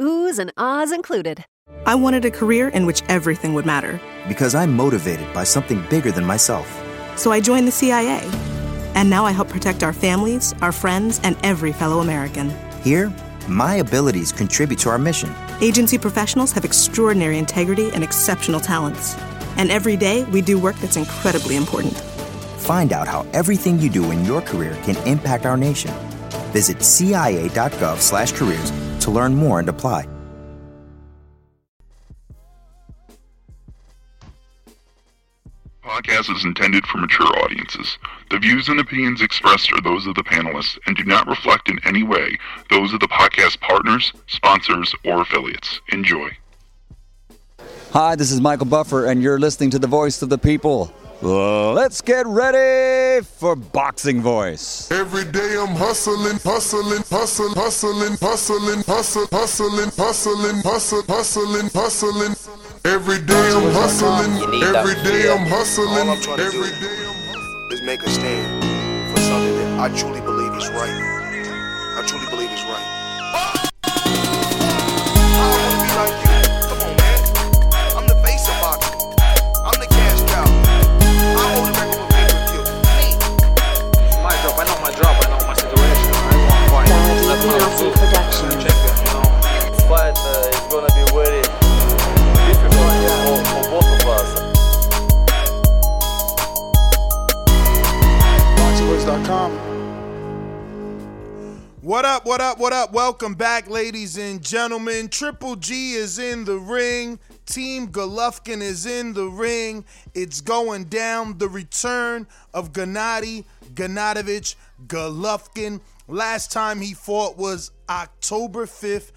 Oohs and ahs included. I wanted a career in which everything would matter. Because I'm motivated by something bigger than myself. So I joined the CIA. And now I help protect our families, our friends, and every fellow American. Here, my abilities contribute to our mission. Agency professionals have extraordinary integrity and exceptional talents. And every day, we do work that's incredibly important. Find out how everything you do in your career can impact our nation. Visit cia.gov/careers to learn more and apply. Podcast is intended for mature audiences. The views and opinions expressed are those of the panelists and do not reflect in any way those of the podcast partners, sponsors, or affiliates. Enjoy. Hi, this is Michael Buffer, and you're listening to the voice of the people. Let's get ready for Boxing Voice. Every day I'm hustling, hustling, hustling, hustling, hustling, hustling, hustling, hustling, hustling, hustling, hustling. Every day I'm hustling, every day I'm hustling, All I'm trying to do every day I'm hustling. is make a stand for something that I truly believe is right. I truly believe is right. What up, what up. Welcome back, ladies and gentlemen. Triple G is in the ring. Team Golovkin is in the ring. It's going down. The return of Gennady Gennadovich Golovkin. Last time he fought was October 5th,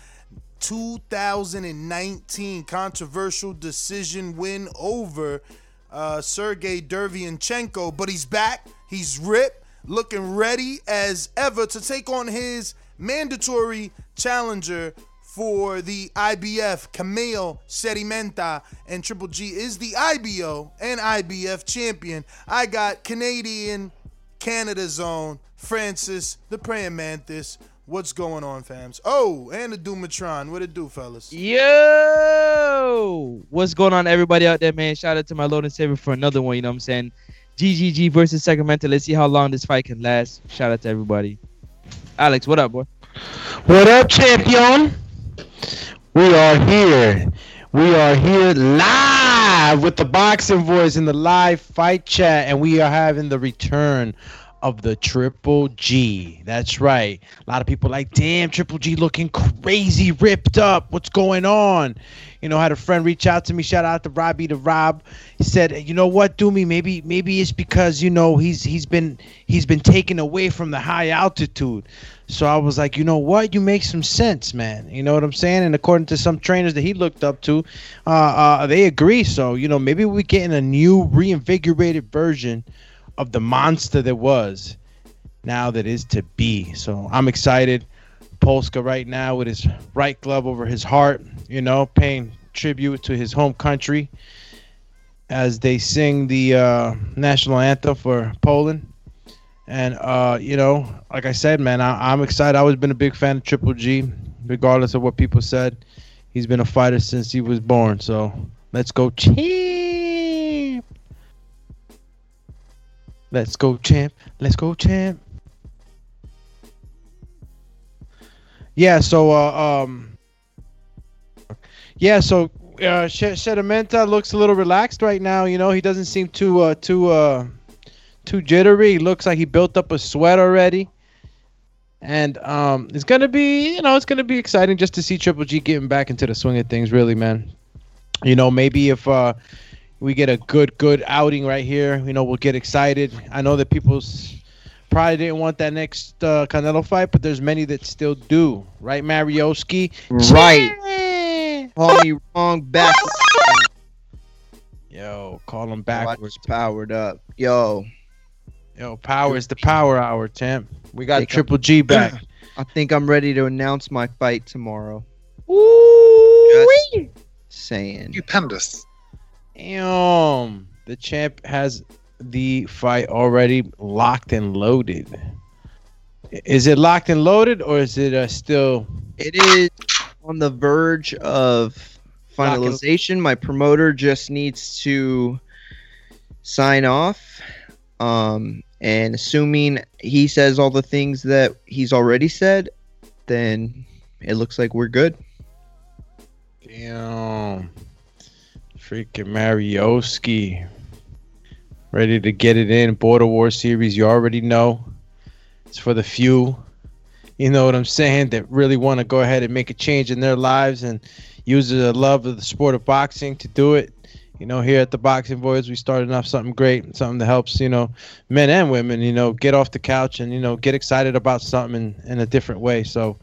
2019. Controversial decision win over uh, Sergey Derevyanchenko, but he's back. He's ripped, looking ready as ever to take on his mandatory challenger for the IBF, Kamil Sedimenta, and Triple G is the IBO and IBF champion. I got Canadian Canada Zone, Francis, the Praying Mantis. What's going on, fams? Oh, and the Doomatron. What it do, fellas? Yo, what's going on, everybody out there, man? Shout out to my Lord and Savior for another one. You know what I'm saying? GGG versus Sacramento. Let's see how long this fight can last. Shout out to everybody. Alex, what up, boy? What up, champion? We are here. We are here live with the boxing voice in the live fight chat, and we are having the return of the Triple G. That's right. A lot of people like, damn, Triple G looking crazy ripped up. What's going on? You know, I had a friend reach out to me. Shout out to Robbie to Rob. He said, you know what, Doomy? Maybe maybe it's because you know he's he's been he's been taken away from the high altitude. So I was like, you know what? You make some sense, man. You know what I'm saying? And according to some trainers that he looked up to, uh, uh, they agree. So you know, maybe we're getting a new reinvigorated version of the monster that was now that is to be. So I'm excited. Polska right now with his right glove over his heart, you know, paying tribute to his home country as they sing the uh, national anthem for Poland. And uh, you know, like I said, man, I, I'm excited. I always been a big fan of Triple G, regardless of what people said. He's been a fighter since he was born. So let's go, champ. Let's go, champ. Let's go, champ. Yeah. So, uh, um, yeah. So, uh, Sedimenta looks a little relaxed right now. You know, he doesn't seem too, uh, too, uh, too jittery. He looks like he built up a sweat already. And um, it's gonna be, you know, it's gonna be exciting just to see Triple G getting back into the swing of things, really, man. You know, maybe if uh, we get a good, good outing right here, you know, we'll get excited. I know that people probably didn't want that next uh, Canelo fight, but there's many that still do, right, Marioski? Right. Yeah. Call me wrong back. Yo, call him Watch backwards. powered up. Yo, Yo, power is the power hour, champ. We got Think Triple G back. I think I'm ready to announce my fight tomorrow. Ooh, Just saying. Stupendous. Damn. The champ has the fight already locked and loaded. Is it locked and loaded or is it uh, still? It is on the verge of finalization. My promoter just needs to sign off. Um, and assuming he says all the things that he's already said, then it looks like we're good. Damn. Freaking Marioski. Ready to get it in. Border War series, you already know. It's for the few. You know what I'm saying? That really want to go ahead and make a change in their lives and use the love of the sport of boxing to do it. You know, here at the Boxing Boys, we started off something great, something that helps, you know, men and women, you know, get off the couch and, you know, get excited about something in, in a different way. So,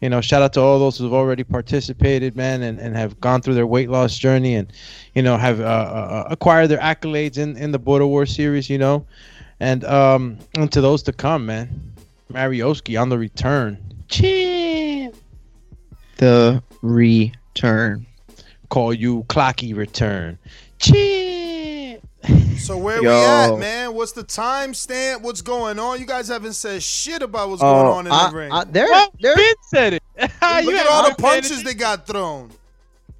you know, shout out to all those who've already participated, man, and, and have gone through their weight loss journey and, you know, have uh, uh, acquired their accolades in, in the Border War series, you know, and um, and to those to come, man. Marioski on the return. Champ. The return. Call you Clocky return. Champ. So where we at, man? What's the timestamp? What's going on? You guys haven't said shit about what's Oh, going on in I- the ring. I- there, Well, there, Ben said it. Look You at all the not paying punches they got thrown.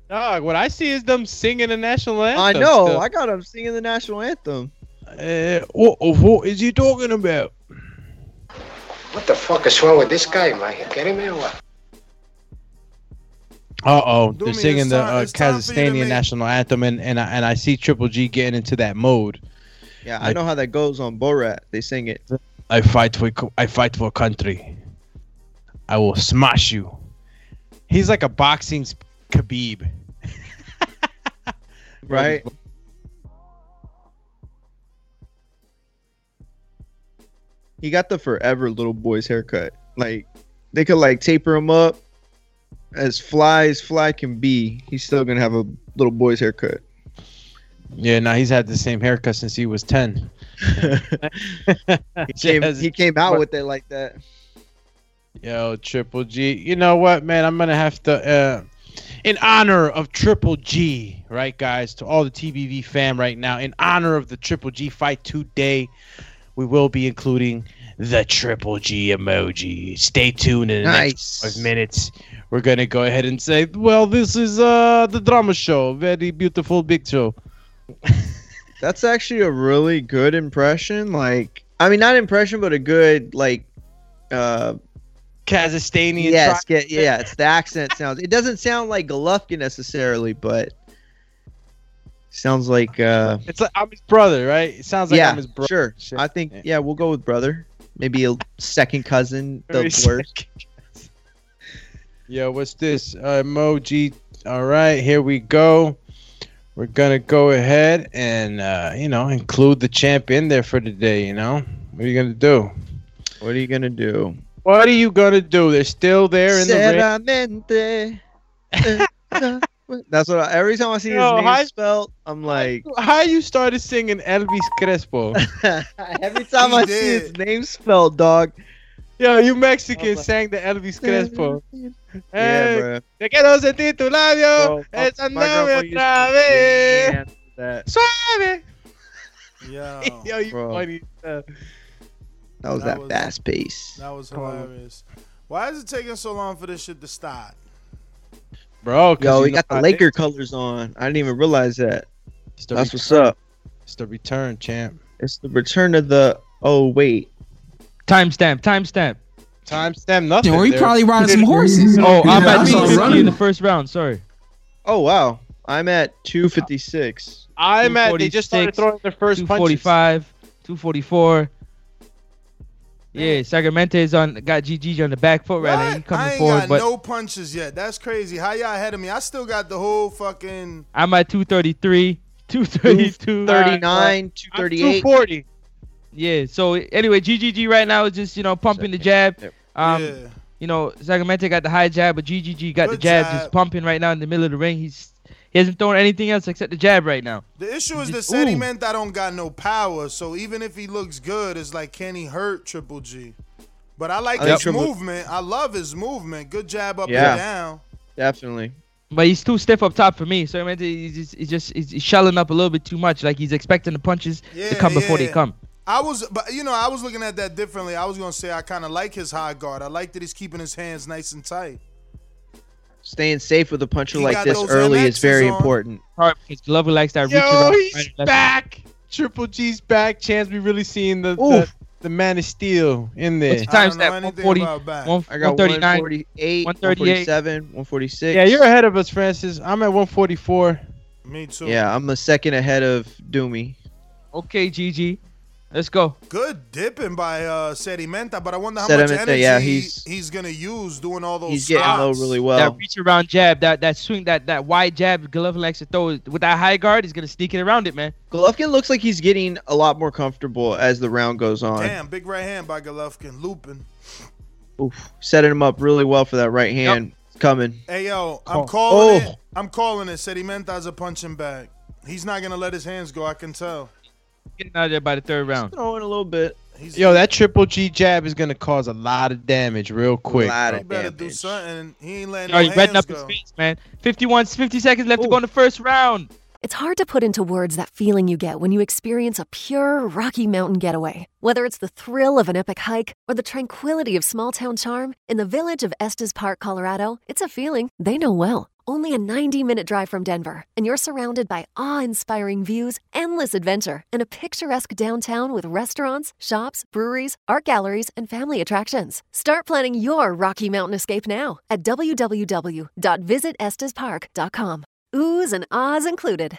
Dog, what I see is them singing the national anthem. I know. still. I got him singing the national anthem. Uh, what, what is he talking about? What the fuck is wrong with this guy, man? You kidding me or what? Uh oh, they're singing it's the time- uh, it's time for you to Kazakhstanian national anthem, and and I, and I see Triple G getting into that mode. Yeah, I I- know how that goes on Borat. They sing it. I fight for I fight for country. I will smash you. He's like a boxing sp- Khabib. Right? He got the forever little boy's haircut. Like they could like taper him up as fly as fly can be. He's still gonna have a little boy's haircut. Yeah, now he's had the same haircut since he was ten. He came, he came out with it like that. Yo, Triple G. You know what, man? I'm gonna have to, uh, in honor of Triple G, right, guys, to all the TBV fam right now, in honor of the Triple G fight today, we will be including the Triple G emoji. Stay tuned in the next five minutes. We're gonna go ahead and say, well, this is uh the drama show, very beautiful big show. That's actually a really good impression. Like I mean not impression, but a good like uh Kazakhstanian. yes, get, yeah, it's the accent sounds. It doesn't sound like Golovkin necessarily, but sounds like uh It's like I'm his brother, right? It sounds like yeah, I'm his brother. sure. Shit. I think yeah, we'll go with brother. Maybe a second cousin, the Very worst. Yo, what's this? Uh, emoji. All right, here we go. We're gonna go ahead and uh, you know include the champ in there for today. You know, what are you gonna do? What are you gonna do? What are you gonna do? They're still there in the ring. Seramente. That's what I, every time I see his Yo, name hi- spelled, I'm like How you started singing Elvis Crespo? every time I did. see his name spelled, dog. Yo, you Mexican I'm like- sang the Elvis Crespo. Yeah, Hey, bro. Te quiero sentir tu labio, Bro, esa my nave grandpa used to otra sing vez. that. Suave. Yo, Yo, you Bro. funny. uh, That was That that, was- fast pace. that was hilarious. Why is it taking so long for this shit to start? Bro, 'cause Yo, you we know got the how Laker is. colors on. I didn't even realize that. It's the That's what's up. It's the return, champ. It's the return of the. Oh wait, Timestamp, timestamp. Timestamp nothing. Or he there. probably riding some horses. Oh, I'm Yeah, I at saw him 250 running. in the first round. Sorry. Oh wow, I'm at 256. I'm at. They just started throwing their first punches. 245, 244. Yeah, Sacramento is on got GG on the back foot right now. What? He coming I ain't forward, got but no punches yet. That's crazy. How y'all ahead of me? I still got the whole fucking. I'm at 233, 232, 39, 238. 240. Yeah. So anyway, GGG right now is just you know pumping the jab. Um, yeah. You know, Sacramento got the high jab, but GGG got the jab, jab. just pumping right now in the middle of the ring. He's he hasn't thrown anything else except the jab right now. The issue is that Just- Seti ooh. Menta don't got no power, so even if he looks good, it's like can he hurt Triple G? But I like I his Triple- movement. I love his movement. Good jab up Yeah. and down. Definitely. But he's too stiff up top for me. So Sacramento, he's just, he's just he's, he's shelling up a little bit too much. Like he's expecting the punches Yeah, to come before they come. I was, but you know, I was looking at that differently. I was gonna say I kind of like his high guard. I like that he's keeping his hands nice and tight. Staying safe with a puncher He like this those early is very on. important. Hard because Glover likes that reach Yo, around. he's right and left. back. Triple G's back. Chance we really seeing the, the the man of steel in there. What's your time don't know 140, about back. one- I got 139. 148, 138. 147, 146. Yeah, you're ahead of us, Francis. I'm at 144. Me too. Yeah, I'm a second ahead of Doomy. Okay, GG. Let's go. Good dipping by uh Sedimenta, but I wonder how Sedimenta, much energy yeah, he's, he's- he's gonna use doing all those. He's getting low really well. that reach around jab, that that swing, that that wide jab Golovkin likes to throw with that high guard. He's gonna sneak it around it, man. Golovkin looks like he's getting a lot more comfortable as the round goes on. Damn, big right hand by Golovkin, looping. Oof, setting him up really well for that right hand coming. Hey yo, Call- I'm calling Oh. it. I'm calling it. Sedimenta's a punching bag. He's not gonna let his hands go. I can tell. Getting out of there by the third round. Throwing a little bit. He's, Yo, that triple G jab is gonna cause a lot of damage real quick. Lot he of better do damage. something. He ain't letting Are no you redding hands up his face, man? 51, 50 seconds left to go in the first round. It's hard to put into words that feeling you get when you experience a pure Rocky Mountain getaway. Whether it's the thrill of an epic hike or the tranquility of small town charm, in the village of Estes Park, Colorado, it's a feeling they know well. Only a 90 minute drive from Denver, and you're surrounded by awe inspiring views, endless adventure, and a picturesque downtown with restaurants, shops, breweries, art galleries, and family attractions. Start planning your Rocky Mountain escape now at www.visitestespark.com. Oohs and ahs included.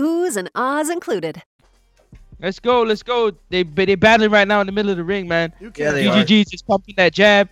Oohs and ahs included. Let's go, let's go. They they battling right now in the middle of the ring, man. You can't, they are. GGG just pumping that jab.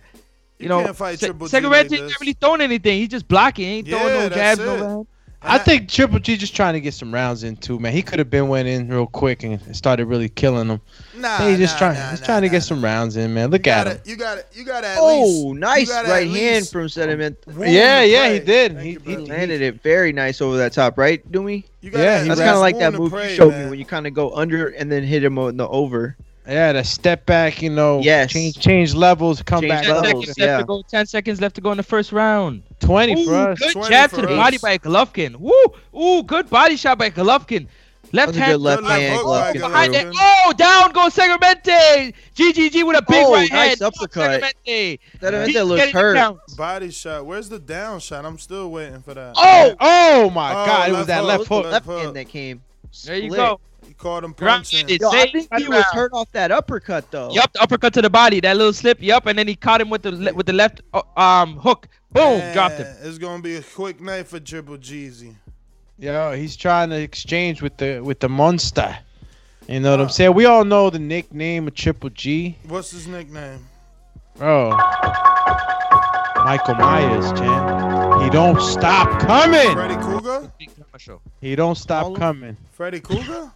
You, You know, can't fight Se- Triple G Sacramento like ain't this. really throwing anything. He's just blocking. He ain't throwing Yeah, no that's jabs, it. no round. I think Triple G just trying to get some rounds in too, man. He could have been went in real quick and started really killing them. Nah, He's just nah, trying, nah, he's nah, trying to get nah. some rounds in, man. Look at gotta, him. you got it. You got it. Oh, least. nice right hand from Sediment. Yeah, yeah, he did. He- you, he- Landed it very nice over that top, right, Doomy? You gotta Yeah, at That's kind of like that move prey, you showed man. me when you kind of go under and then hit him on the over. Yeah, the step back, you know, Yes. change change levels, come Change back Ten up. levels. seconds yeah. left to go. Ten seconds left to go in the first round. 20 Ooh, for us. good 20 jab to the us. body by Golovkin. Woo! Ooh, good body shot by Golovkin. Left That was a hand. good left Good left hand hook glove by get Behind Golovkin. it. Oh, down goes Sacramento. GGG with a big Oh, right nice hand. uppercut. Sacramento. Sediment He's looks hurt. Body shot. Where's the down shot? I'm still waiting for that. Oh, oh my Oh, God! It was that hook. left That hook. left hand that came. There you go. He caught him Ground punching. handed. Yo, I think he was hurt off that uppercut though. Yup, the uppercut to the body, that little slip. Yup, and then he caught him with the le- with the left uh, um hook. Boom, dropped him. It's gonna be a quick night for Triple Jeezy. Yo, he's trying to exchange with the with the monster. You know what Uh. I'm saying? We all know the nickname of Triple G, What's his nickname? bro. Michael Myers, champ. He don't stop coming. Freddy Krueger? He don't stop coming. Freddy Krueger?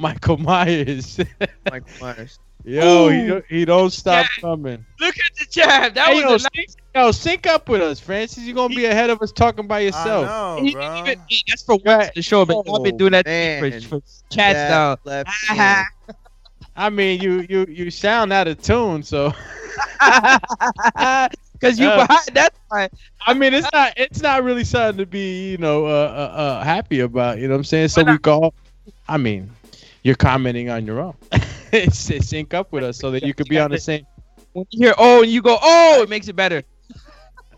Michael Myers. Michael Myers. Yo, he don't, he don't stop Yeah. coming. Look at the jab. That Hey, yo, was a nice. Yo, sync up with us, Francis. You're gonna be ahead of us talking by I yourself. know, He bro. didn't even, hey, that's for once Right. the show, but I've been Oh, doing that man. for, for chats That now. left Ah. I mean, you you you sound out of tune, so Cause you Yeah. behind. That's why. I mean, it's not it's not really something to be you know uh, uh, uh happy about. You know what I'm saying? So Why we not? go. I mean, you're commenting on your own. it's, it's sync up with us so that you could be on the same. When you hear oh and you go oh, it makes it better.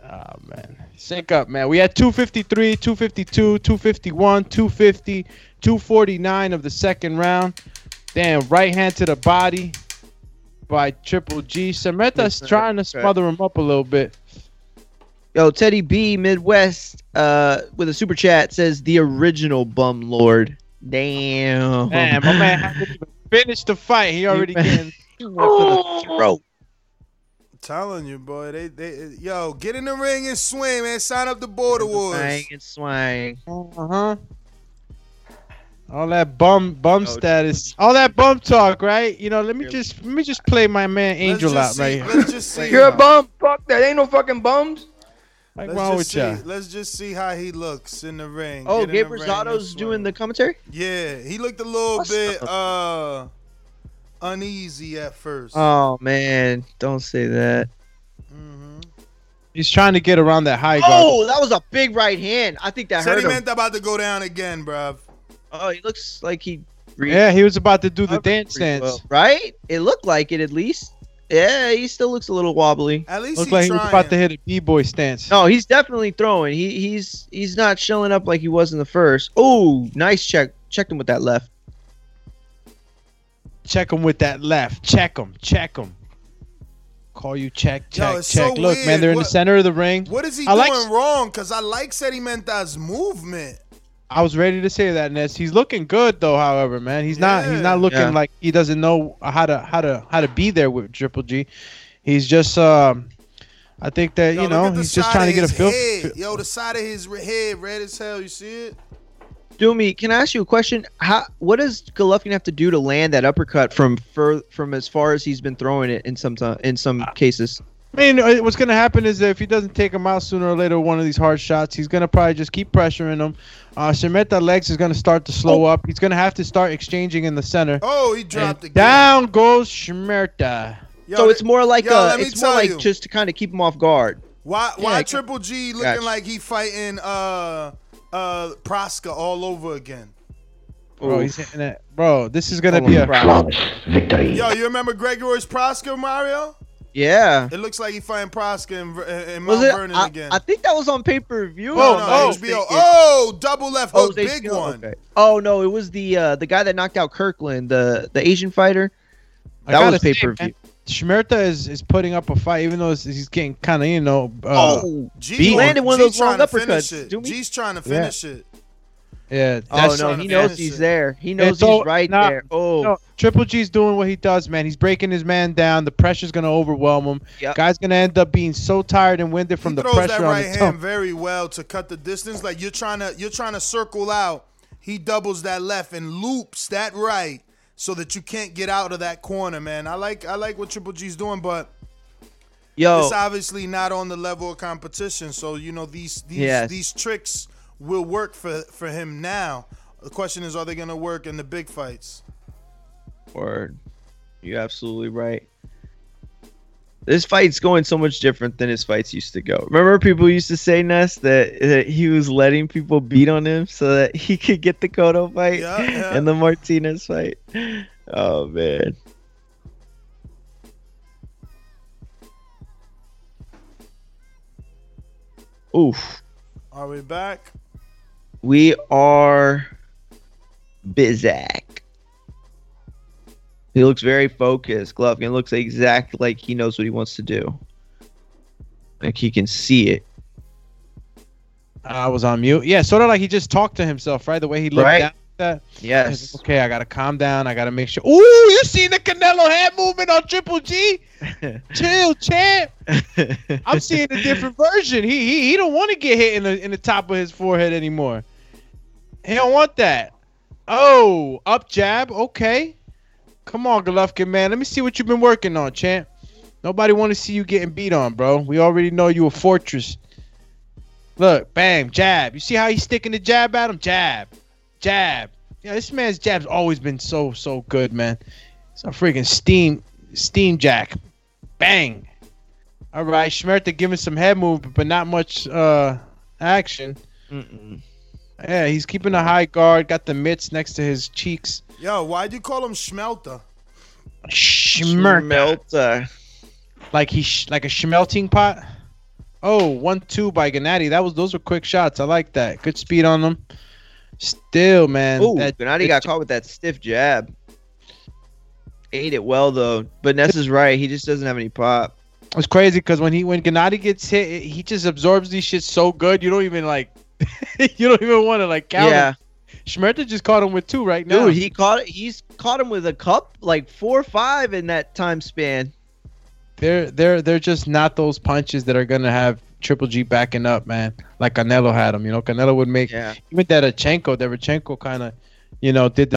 Oh man, sync up, man. We had 253, 252, 251, 250, 249 of the second round. Damn, right hand to the body by Triple G. Samantha's Yes, trying to smother him up a little bit. Yo, Teddy B Midwest uh with a super chat says the original bum lord. Damn. Man, my man hasn't even finished the fight. He already getting Oh. throat. telling you, boy. They they yo get in the ring and swing, man. Sign up the Border Wars. Swang and swang. Uh huh. All that bum bum status, all that bum talk, right? You know, let me just let me just play my man Angel out just right here. let's just see. You're a bum. Fuck that. Ain't no fucking bums. Like Let's wrong just with ya? see. Let's just see how he looks in the ring. Oh, Get in Gabe the ring Rosado's swing. doing the commentary? Yeah, he looked a little What's bit uh uneasy at first. Oh man, don't say that. He's trying to get around that high guard. Oh, that was a big right hand. I think that Said hurt he him. meant about to go down again, bruv. Oh, he looks like he. yeah, he was about to do the dance dance. Well, right? It looked like it at least. Yeah, he still looks a little wobbly. At least looks like he was about to hit a b-boy stance. No, he's definitely throwing. He he's he's not showing up like he was in the first. Oh, nice check. Checked him with that left. Check him with that left. Check him. Check him. Call you check, check, it's check. so Look, weird. man, they're in the center of the ring. What is he I doing like- wrong? Because I like Sedimenta's movement. I was ready to say that, Ness. He's looking good though. However, man, he's not. He's not looking Yeah. like he doesn't know how to how to how to be there with Triple G. He's just. um I think that Yo, you know he's just trying to get a feel. head. Yo, the side of his head red as hell. You see it? Doomy, can I ask you a question? How what does Golovkin have to do to land that uppercut from fur, from as far as he's been throwing it in some ti- in some cases? I mean, uh, what's gonna happen is that if he doesn't take him out sooner or later, one of these hard shots, he's gonna probably just keep pressuring him. Uh, Shemeta legs is gonna start to slow up. He's gonna have to start exchanging in the center. Oh, he dropped again. Down goes Shmerta. Yo, so it's more like yo, uh, let me it's more like you. just to kind of keep him off guard. Why why I- Triple G looking Gotcha. like he fighting uh uh Proska all over again? Bro, he's hitting it. Bro, this is gonna Hold be on, a victory. Yo, you remember Gregorius Proska, Mario? Yeah. It looks like he fighting Proska and, Ver- in Was Mount it? Vernon I, again. I think that was on pay per view. oh, no, HBO. Oh, double left Oh, hook, it was big HBO? one. Okay. Oh no, it was the uh, the guy that knocked out Kirkland, the the Asian fighter. I That was pay per view. man, Shmerta is, is putting up a fight, even though he's, he's getting kind of you know. Uh, Oh, G beat. landed one of those long trying to finish uppercuts, it. G's trying to Yeah. finish it. Yeah. Oh that's- no, trying he knows he's there. He knows It's all- he's right nah, there. Oh, No, Triple G's doing what he does, man. He's breaking his man down. The pressure's gonna overwhelm him. Yep. Guy's gonna end up being so tired and winded from he the throws pressure that on right his hand tongue. very well to cut the distance. Like you're trying to you're trying to circle out. He doubles that left and loops that right so that you can't get out of that corner, man. I like I like what Triple G's doing, but yo, it's obviously not on the level of competition. So you know these these Yes. these tricks will work for for him now. The question is, are they gonna work in the big fights? Word. You're absolutely right. This fight's going so much different than his fights used to go. Remember, people used to say Ness that, that he was letting people beat on him so that he could get the Cotto fight Yeah, yeah. and the Martinez fight. Oh man. Oof. Are we back? We are Bizak. He looks very focused. Golovkin looks exactly like he knows what he wants to do. Like he can see it. I was on mute. Yeah, sort of like he just talked to himself, right? The way he looked Right. down. at That. Yes. Okay, I gotta calm down. I gotta make sure. Ooh, you seen the Canelo hand movement on Triple G? Chill, champ. I'm seeing a different version. He he he don't want to get hit in the in the top of his forehead anymore. He don't want that. Oh, up jab. Okay. Come on, Golovkin, man. Let me see what you've been working on, champ. Nobody want to see you getting beat on, bro. We already know you a fortress. Look, bam, jab. You see how he's sticking the jab at him? Jab, jab. Yeah, this man's jab's always been so so good, man. It's a freaking steam steam jack. Bang. All right, Schmerta giving some head movement, but not much uh action. Mm-mm. Yeah, he's keeping a high guard. Got the mitts next to his cheeks. Yo, why'd you call him Schmelter? Schmelter. Schmelta. Like he sh- like a schmelting pot. Oh, one two by Gennady. That was those were quick shots. I like that. Good speed on them. Still, man. Ooh, that, Gennady got caught with that stiff jab. Ate it well though. But Ness is right. He just doesn't have any pop. It's crazy because when he when Gennady gets hit, he just absorbs these shit so good. You don't even like, you don't even want to like count. Yeah. him. Schmerter just caught him with two right now. Dude, he caught he's caught him with a cup like four or five in that time span. they're they're they're just not those punches that are gonna have Triple G backing up, man. Like Canelo had him. You know, Canelo would make Yeah. even Derevchenko. Derevchenko kind of, you know, did the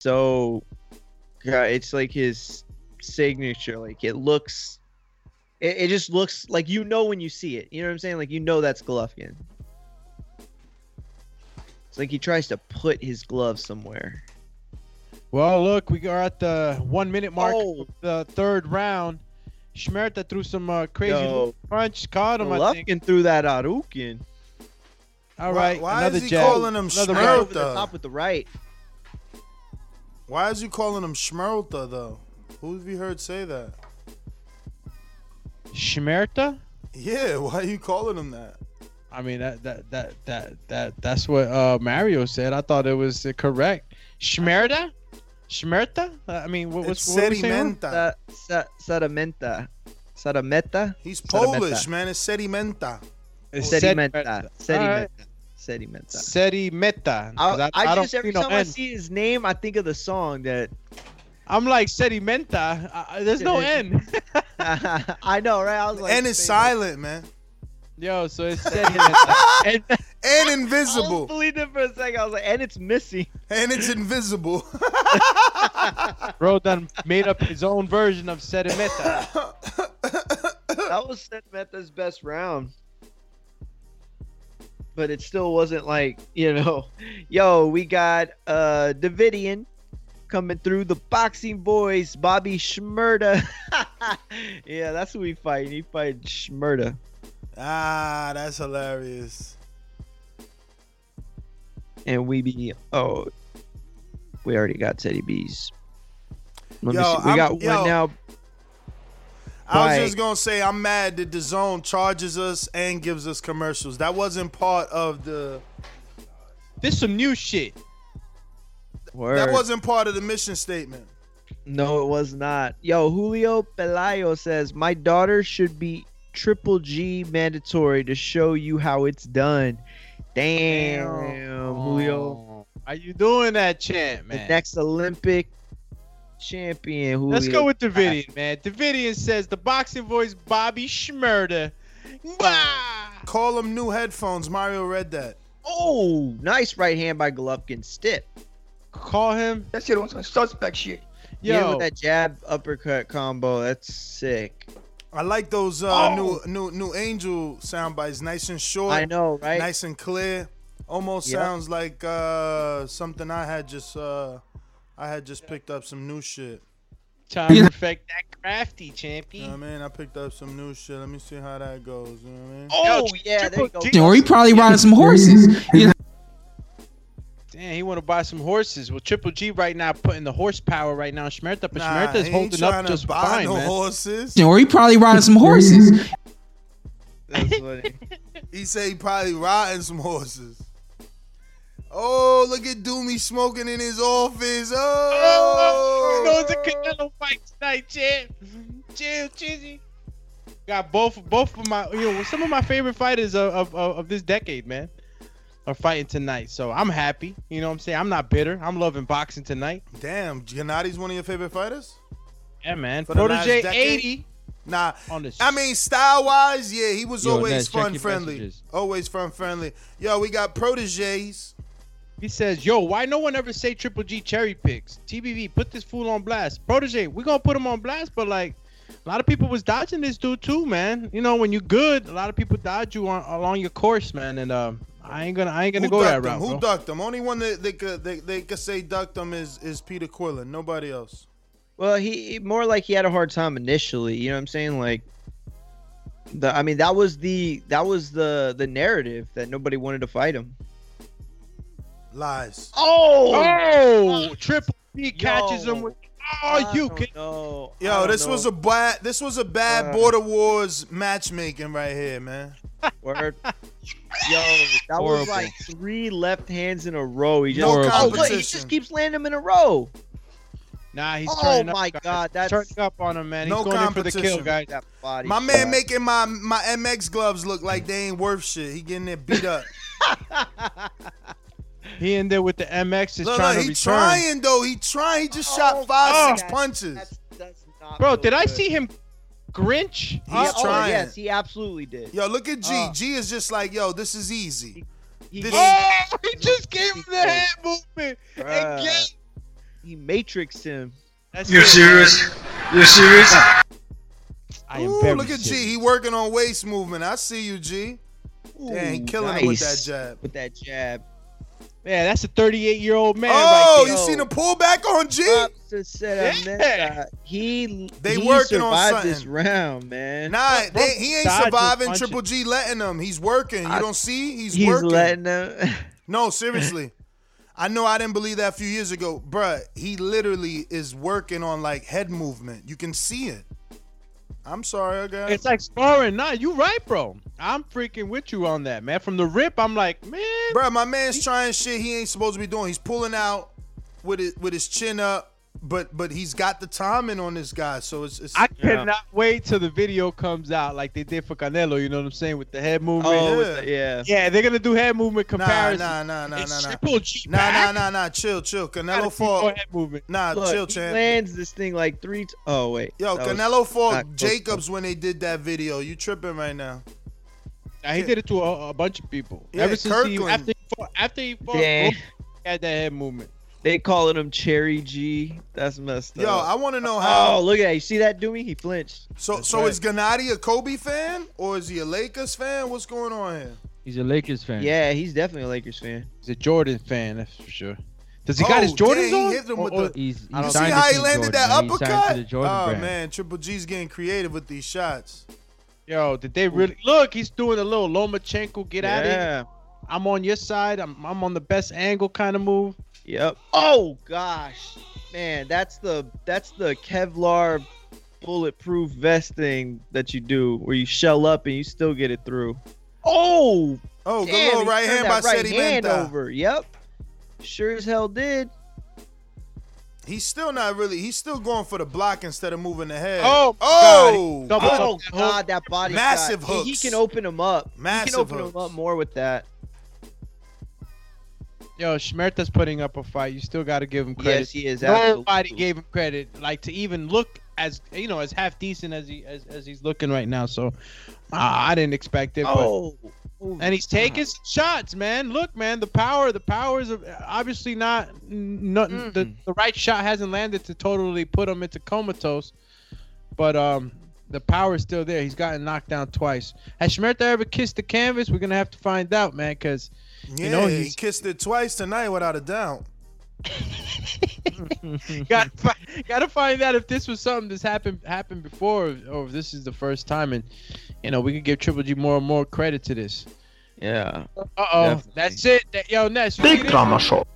So yeah, it's like his signature. Like it looks it, it just looks like you know when you see it. You know what I'm saying? Like you know that's Golovkin. It's like he tries to put his glove somewhere. Well, look, we are at the one minute mark of the third round. Schmerta threw some uh, crazy Yo. little punch, caught him. I think. Golovkin threw that Arukin. All Why- why another is he jab. calling him another Schmerta? right. Over the top with the right. Why is you calling him Schmerta though? Who have you heard say that? Schmerta? Yeah, why are you calling him that? I mean that that that that that that's what uh, Mario said. I thought it was uh, correct. Schmerta? Schmerta? Uh, I mean, what, what's It's what are we saying? sedimenta. Sa- sa- Sedimenta. Sedimenta? He's Polish, man. It's sedimenta. It's Sedimenta. All Sedimenta. right. Sedimenta. Sedimenta. 'cause I, I, don't just every see no time I N. see his name, I think of the song that I'm like sedimenta. Uh, there's no N. I know, right? I was like, and it's silent, man. Yo, so it's sedimenta. and And I invisible. believed it for a second. I was like, and it's missing. And it's invisible. Bro done made up his own version of sedimenta. that was Sedimenta's best round. But it still wasn't like, you know, yo, we got uh Davidian coming through the boxing boys, Bobby Shmurda. yeah, that's who we fight. He fight Shmurda. ah, that's hilarious. And we be oh we already got Teddy B's. Let me Yo, see. We I'm- got one now. I was just gonna say I'm mad that the zone charges us and gives us commercials. That wasn't part of the. This some new shit. Word. That wasn't part of the mission statement. No, it was not. Yo, Julio Pelayo says my daughter should be triple G mandatory to show you how it's done. Damn, Julio, Are you doing that champ, the next Olympic champion. Julio. Let's go with Davidian, man. Davidian says the boxing voice Bobby Shmurda. Bah! Call them new headphones. Mario read that. Oh, nice right hand by Golovkin. Stip. Call him. That shit on some suspect shit. Yeah, Yo, with that jab uppercut combo. That's sick. I like those uh, Oh. new new new Angel sound bites. Nice and short. I know, right? Nice and clear. Almost Yep. sounds like uh, something I had just uh, I had just picked up some new shit. trying to perfect that crafty You know champion. what I mean? I picked up some new shit. Let me see how that goes. You know what I mean? Oh, Yo, yeah, there you go. Or he probably riding some horses. You know, Damn, he want to buy some horses. Well, Triple G right now putting the horsepower right now. Schmerta, but Nah, Schmerta is he ain't holding up trying just to buy fine, no man. horses. or he probably riding some horses. That's funny. He said he probably riding some horses. Oh, look at Doomy smoking in his office. Oh, Oh, you know it's a Canelo fight tonight, champ. Chill, Chizzy. Got both, both of my, you know, some of my favorite fighters of, of, of, of this decade, man, are fighting tonight. So I'm happy. You know what I'm saying? I'm not bitter. I'm loving boxing tonight. Damn, Gennadi's one of your favorite fighters? Yeah, man. For Protege 80 Nah, on the I mean style wise, yeah, he was Yo, always Nez, fun friendly. messages. Always fun friendly. Yo, we got proteges. He says, "Yo, why no one ever say Triple G cherry picks? TBV, put this fool on blast. Protege, we gonna put him on blast, but like, a lot of people was dodging this dude too, man. You know, when you good, a lot of people dodge you on, along your course, man. And um, I ain't gonna, I ain't gonna Who go that ducked him? route, Who bro. ducked him? Only one that they could they, they could say ducked him is is Peter Quillin. Nobody else. Well, he he- more like he had a hard time initially. You know what I'm saying? Like the I mean that was the that was the the narrative that nobody wanted to fight him. Lies. Oh, Oh, Triple G catches him with. Oh, you can. No, Yo, this was a bad this was a bad Uh. border wars matchmaking right here, man. word. Yo, that Horrible. was like three left hands in a row. He just No oh, look, he just keeps landing them in a row. Nah, he's Oh turning up. my guys. God, He's that's- turning up on him, man. He's No going in for the kill, competition. guys. That body My shot. man making my my MX gloves look like they ain't worth shit. He getting it beat up. He in there with the MX, just Look, trying look, to he return. trying though. He trying. He just shot Oh, five, oh. six punches. That's, that's not Bro, real did I see him Grinch? He's Yeah, oh, trying. yes, he absolutely did. Yo, look at G. Uh. G is just like, yo, this is easy. He, This- Oh, he just gave him the hand movement. Bruh. Again. he matrixed him. That's You it, serious? You serious? man. I am Ooh, look at G. He working on waist movement. I see you, G. Damn, he Ooh, killing him with that jab. With that jab. Yeah, that's a 38 year old man oh, right there. Oh, you seen the pullback on G? Props to Cedar Yeah. Menta. He They he working on survived this round, man. Nah, Bro, they, he ain't dodging surviving. Triple G letting him. He's working. You I- don't see? He's, He's working. letting them. No, seriously. I know I didn't believe that a few years ago. Bruh, he literally is working on like head movement. You can see it. I'm sorry, I got It's like sparring. Nah, you right, bro. I'm freaking with you on that, man. From the rip, I'm like, man. Bruh, my man's trying shit he ain't supposed to be doing. He's pulling out with it with his chin up, but but he's got the timing on this guy. So it's, it's I cannot wait till the video comes out like they did for Canelo. You know what I'm saying with the head oh, movement. oh, Yeah. the- yeah. yeah, they're gonna do head movement comparison. nah, nah, nah, It's nah, nah. Triple G Nah, nah, back. nah, nah. Chill, chill. Canelo fought. head movement. Nah, Look, chill, he champ. lands this thing like three. T- oh wait. Yo, That Canelo fought Jacobs when they did that video. You tripping right now? Nah, he did it to a, a bunch of people. Yeah, Ever since he after he fought, after he fought, Damn. Goldberg, he had that head movement. They calling him Cherry G. That's messed Yo, up. Yo, I want to know how. Oh, look at that. You see that, Doomy? He flinched. So, That's so right. is Gennady a Kobe fan or is he a Lakers fan? What's going on here? He's a Lakers fan. Yeah, he's definitely a Lakers fan. He's a Jordan fan, that's for sure. Does he oh, got his Oh, Jordans dang, on? he hit him with or- the- He's, I don't You see how he landed Jordan, that man. He signed uppercut? to the Jordan oh brand. man, Triple G's getting creative with these shots. Yo, did they really look? He's doing a little Lomachenko get out of here. I'm on your side. I'm I'm on the best angle kind of move. Yep. Oh gosh, man, that's the that's the Kevlar bulletproof vest thing that you do, where you shell up and you still get it through. Oh, Oh, good damn, little right hand by that right Seti hand Menta. over. Yep. Sure as hell did. He's still not really. He's still going for the block instead of moving the head. Oh, oh, God. Oh, Double. Oh god, that body Massive shot. He- He, can open him up. he Massive can open hooks. him up more with that. Yo, Schmerta's putting up a fight. You still got to give him credit. Yes, he is. Nobody absolutely. gave him credit, like to even look as you know as half decent as he as, as he's looking right now. So uh, I didn't expect it. but- Oh. Oh, and he's taking some shots, man. Look, man, the power, the powers of obviously not, not the, Mm. the right shot hasn't landed to totally put him into comatose, but um, the power is still there. He's gotten knocked down twice. Has Schmerta ever kissed the canvas? We're gonna have to find out, man, because Yeah, you know he kissed it twice tonight without a doubt. got got to find out if this was something that's happened happened before, or, or if this is the first time, and you know we could give Triple G more and more credit to this. Yeah. Uh oh, that's it. That, yo, Ness, Big drama show.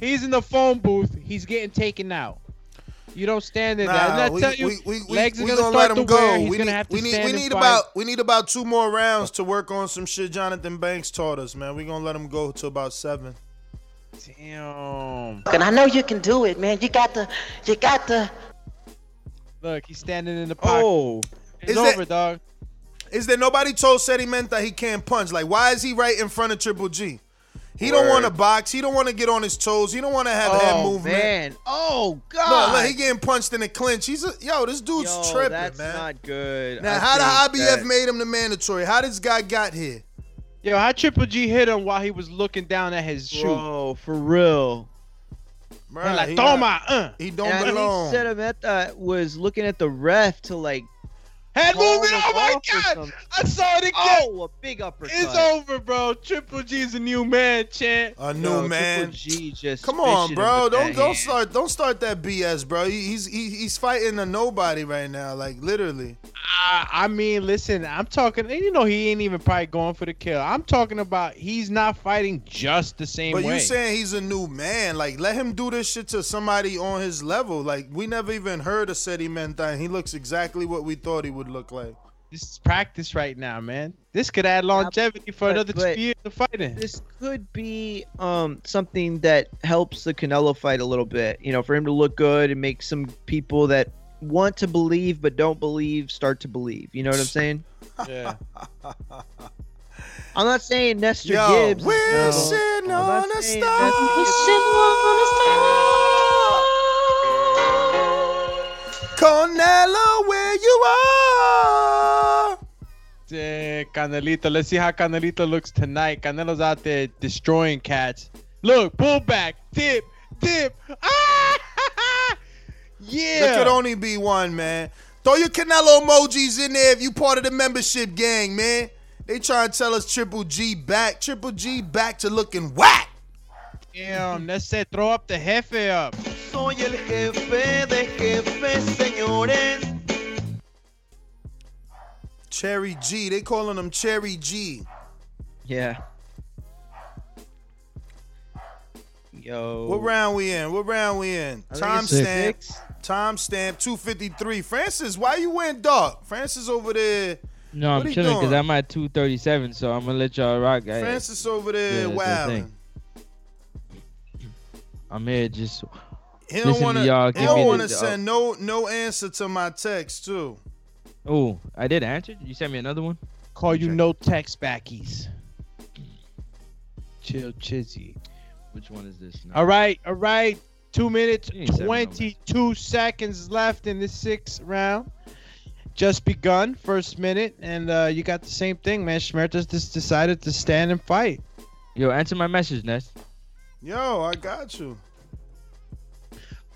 He's in the phone booth. He's getting taken out. You don't stand in there. Nah, Let's we, tell you, we, we, we, legs we are gonna, gonna, let him wear. go. He's We gonna need, have to we need, stand we and need fight. about we need about two more rounds to work on some shit Jonathan Banks taught us, man. We're gonna let him go to about seven. Damn. And I know you can do it, man. You got the, you got the. Look, he's standing in the pocket. Oh. it's Is that- over, dog. Is there nobody told Sedimenta he can't punch? Like, why is he right in front of Triple G? He don't want to box. He don't want to get on his toes. He don't want to have head Oh movement. man. Oh No, god. look, he getting punched in the clinch. He's a yo. This dude's Yo, tripping, that's man. not good. now, I how the IBF that- made him the mandatory? How this guy got here? Yo, how Triple G hit him while he was looking down at his shoe? Bro, for real. Bruh, like, he, toma, uh. he don't And I belong. think Sedimenta was looking at the ref to like Head call movement. Oh my god. I saw it again. Oh, a big uppercut. it's over, bro. Triple G's a new man, champ. A new Yo, man. Triple G just Come on, bro. Don't don't hand. start don't start that BS, bro. He, he's he, he's fighting a nobody right now, like literally. I, I mean, listen, I'm talking. You know, he ain't even probably going for the kill. I'm talking about he's not fighting just the same But way. you saying he's a new man? Like let him do this shit to somebody on his level. Like we never even heard of Seti Menta, and he looks exactly what we thought he would look like. this is practice right now, man. This could add longevity for but- another but two years of fighting. This could be um something that helps the Canelo fight a little bit. You know, for him to look good and make some people that want to believe but don't believe start to believe. You know what I'm saying? Yeah. I'm not saying Nestor Yo, Gibbs. wishing I'm not on a saying star. Canelo, where you are. Yeah, Canelito. Let's see how Canelito looks tonight. Canelo's out there destroying cats. Look, pull back, dip, dip. Ah! Yeah. There could only be one, man. Throw your Canelo emojis in there if you part of the membership gang, man. They trying to tell us Triple G back. Triple G back to looking whack. Damn, let's say throw up the jefe up. Soy el jefe de jefes, señores. Cherry G. They calling him Cherry G. Yeah. Yo. What round we in? What round we in? I think it's Timestamp. 253. Francis, why you went dark? Francis over there. No, What I'm he chilling because? I'm at 237, so I'm gonna let y'all rock. guys. Francis over there Yeah, that's the wilding. I'm here just He don't listening want to to. y'all He don't want to the. Uh, send no no answer to my text too. oh, I did answer. You sent me another one. Call you no text backies. Chill chizzy. Which one is this? Now? All right, all right. Two minutes, You ain't said 22 seconds left in the sixth round. Just begun, first minute, and uh, you got the same thing, man. Schmertes just decided to stand and fight. Yo, answer my message, Ness. Yo, I got you.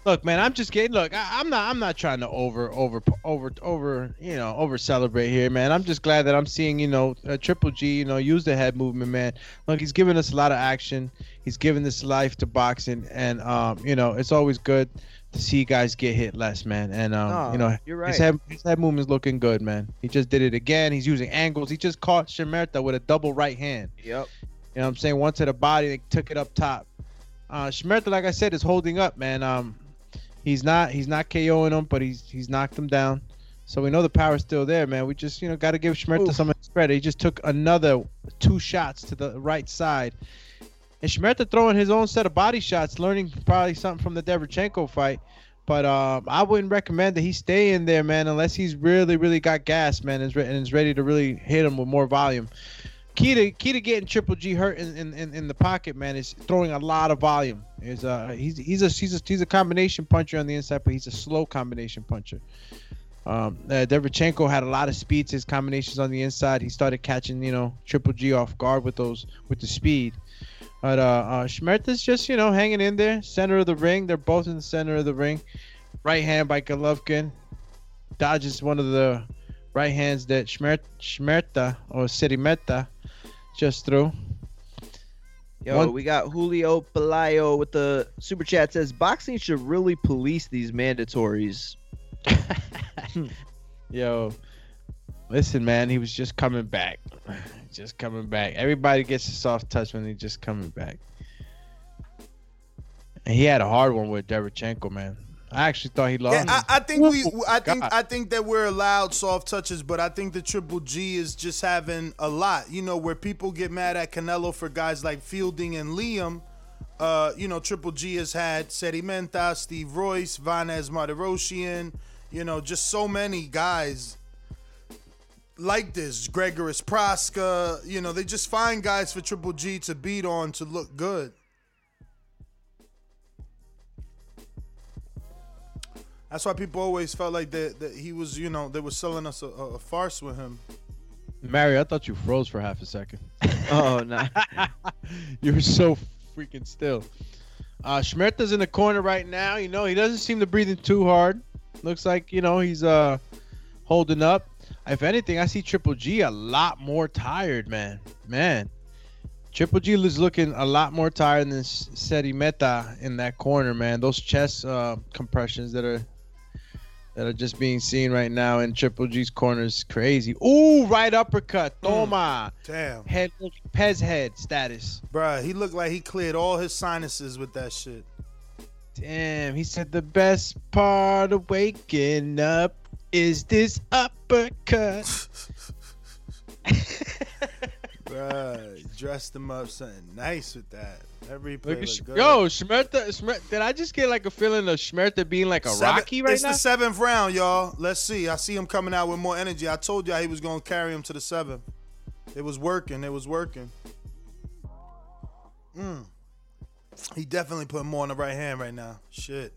Look, man, I'm just getting. Look, I, I'm not. I'm not trying to over, over, over, over. You know, over celebrate here, man. I'm just glad that I'm seeing, you know, uh, Triple G, you know, use the head movement, man. Look, he's giving us a lot of action. He's giving this life to boxing, and um, you know, it's always good to see guys get hit less, man. And um, you know, you're his head, his head movement's looking good, man. He just did it again. He's using angles. He just caught Shimerta with a double right hand. Yep. You know what I'm saying? One to the body, they took it up top. Uh Schmerta, like I said, is holding up, man. Um he's not he's not KOing him, but he's he's knocked him down. So we know the power's still there, man. We just, you know, gotta give Schmerta some credit. He just took another two shots to the right side. And Schmerta throwing his own set of body shots, learning probably something from the Derevyanchenko fight. But um, I wouldn't recommend that he stay in there, man, unless he's really, really got gas, man, and is, re- and is ready to really hit him with more volume. Key to key to getting Triple G hurt in, in, in, in the pocket, man, is throwing a lot of volume. Is uh he's he's a he's a he's a combination puncher on the inside, but he's a slow combination puncher. Um, uh, had a lot of speed to his combinations on the inside. He started catching, you know, Triple G off guard with those with the speed. But uh, uh Schmerta's just, you know, hanging in there, center of the ring. They're both in the center of the ring. Right hand by Golovkin. Dodges one of the right hands that Schmer- Schmerta or Sirimeta just threw. Yo, One- we got Julio Pelayo with the super chat says boxing should really police these mandatories. Yo, listen, man, he was just coming back. Just coming back. Everybody gets a soft touch when he's just coming back. And he had a hard one with Derevyanchenko, man. I actually thought he lost. Yeah, I, I think we. I think. God. I think that we're allowed soft touches, but I think the Triple G is just having a lot. You know, where people get mad at Canelo for guys like Fielding and Liam. Uh, you know, Triple G has had Sedimenta, Steve Rolls, Vanes Martirosyan. You know, just so many guys like this. Gregoris Praska. You know, they just find guys for Triple G to beat on to look good. That's why people always felt like that, that he was, you know, they were selling us a, a a farce with him. Mary, I thought you froze for half a second. Oh no. you were so freaking still. Uh Schmerta's in the corner right now. You know, he doesn't seem to be breathing too hard. Looks like, you know, he's uh holding up. If anything, I see Triple G a lot more tired, man. Man. Triple G is looking a lot more tired than S- Seti Meta in that corner, man. Those chest uh, compressions that are that are just being seen right now in Triple G's corners. crazy. Ooh, right uppercut. Hmm. Toma. Damn. Head Pez head status. Bruh, he looked like he cleared all his sinuses with that shit. Damn, he said the best part of waking up Is this uppercut? Bruh, dressed him up something nice with that. Every play Look at Sh- good. Yo, Schmerta, Schmerta, did I just get like a feeling of Schmerta being like a Seven- Rocky right now? it's now? the seventh round, y'all. Let's see. I see him coming out with more energy. I told y'all he was gonna carry him to the seventh. It was working. It was working. Mm. He definitely put more on the right hand right now. Shit.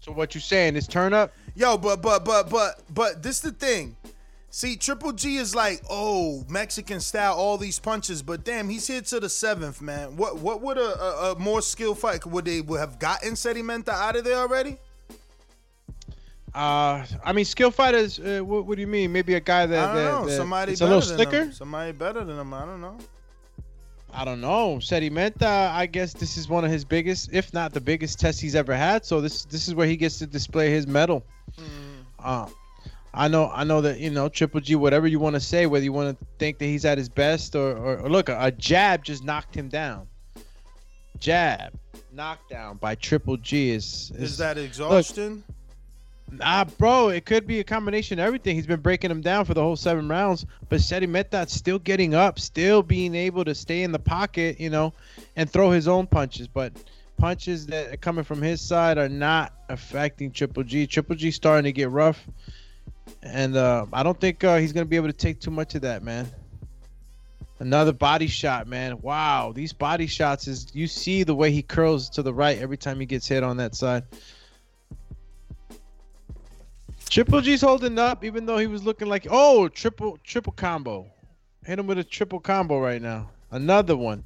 So what you saying is turn up? Yo, but but but but but this the thing. See, Triple G is like, oh, Mexican style, all these punches, but damn, he's here to the seventh, man. What what would a, a, a more skilled fight would they would have gotten Sedimenta out of there already? Uh, I mean, skill fighters. Uh, what, what do you mean? Maybe a guy that, that, that- Somebody it's a better little than slicker. him. Somebody better than him. I don't know. I don't know. Sedimenta. I guess this is one of his biggest, if not the biggest, test he's ever had. So this this is where he gets to display his medal. Uh, I know. I know that you know Triple G. Whatever you want to say, whether you want to think that he's at his best or, or, or look, a, a jab just knocked him down. Jab knockdown by Triple G is Is that exhaustion? Nah, bro, it could be a combination of everything. He's been breaking him down for the whole seven rounds, but Sedimentat's still getting up, still being able to stay in the pocket, you know, and throw his own punches. But punches that are coming from his side are not affecting Triple G. Triple G starting to get rough, and uh, I don't think uh, he's gonna be able to take too much of that, man. Another body shot, man. Wow, these body shots is you see the way he curls to the right every time he gets hit on that side. Triple G's holding up, even though he was looking like oh triple triple combo. Hit him with a triple combo right now. Another one.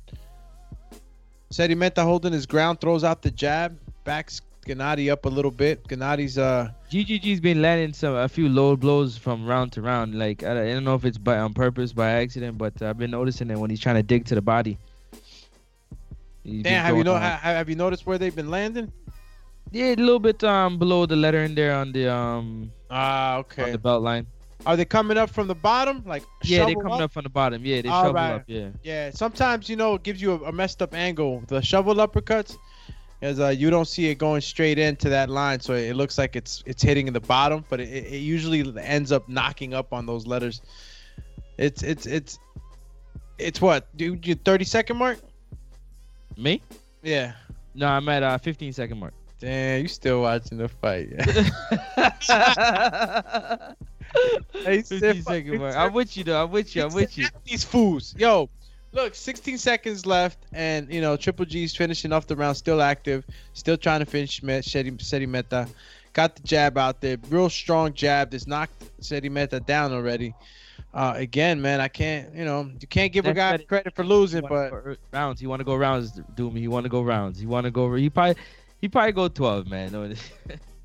Said he meant Sedimenta holding his ground, throws out the jab, backs Gennady up a little bit. Gennady's uh GGG's been landing some a few low blows from round to round. Like I, I don't know if it's by on purpose, by accident, but I've been noticing it when he's trying to dig to the body. He's damn. Have you know uh, ha, have you noticed where they've been landing? Yeah, a little bit um below the letter in there on the um ah okay on the belt line. Are they coming up from the bottom? Like Yeah, they're coming up? from the bottom. Yeah, they All shovel right. up. Yeah. Yeah, sometimes you know it gives you a, a messed up angle. The shovel uppercuts, as uh, you don't see it going straight into that line, so it looks like it's it's hitting in the bottom, but it, it usually ends up knocking up on those letters. It's it's it's it's what dude? You thirty second mark? Me? Yeah. No, I'm at uh 15 second mark. Damn, you still watching the fight? Hey, 15 second mark. I'm with you though. I'm with you. I'm with you. These fools. Yo, look, 16 seconds left, and you know Triple G's finishing off the round, still active, still trying to finish Met- Sedi Sedi Meta. Got the jab out there, real strong jab. That's knocked Sedi Meta down already. Uh, again, man, I can't, you know, you can't give a guy credit for losing, but rounds. He want to go rounds, Doom. He want to go rounds. He want to go. He probably he probably go 12, man.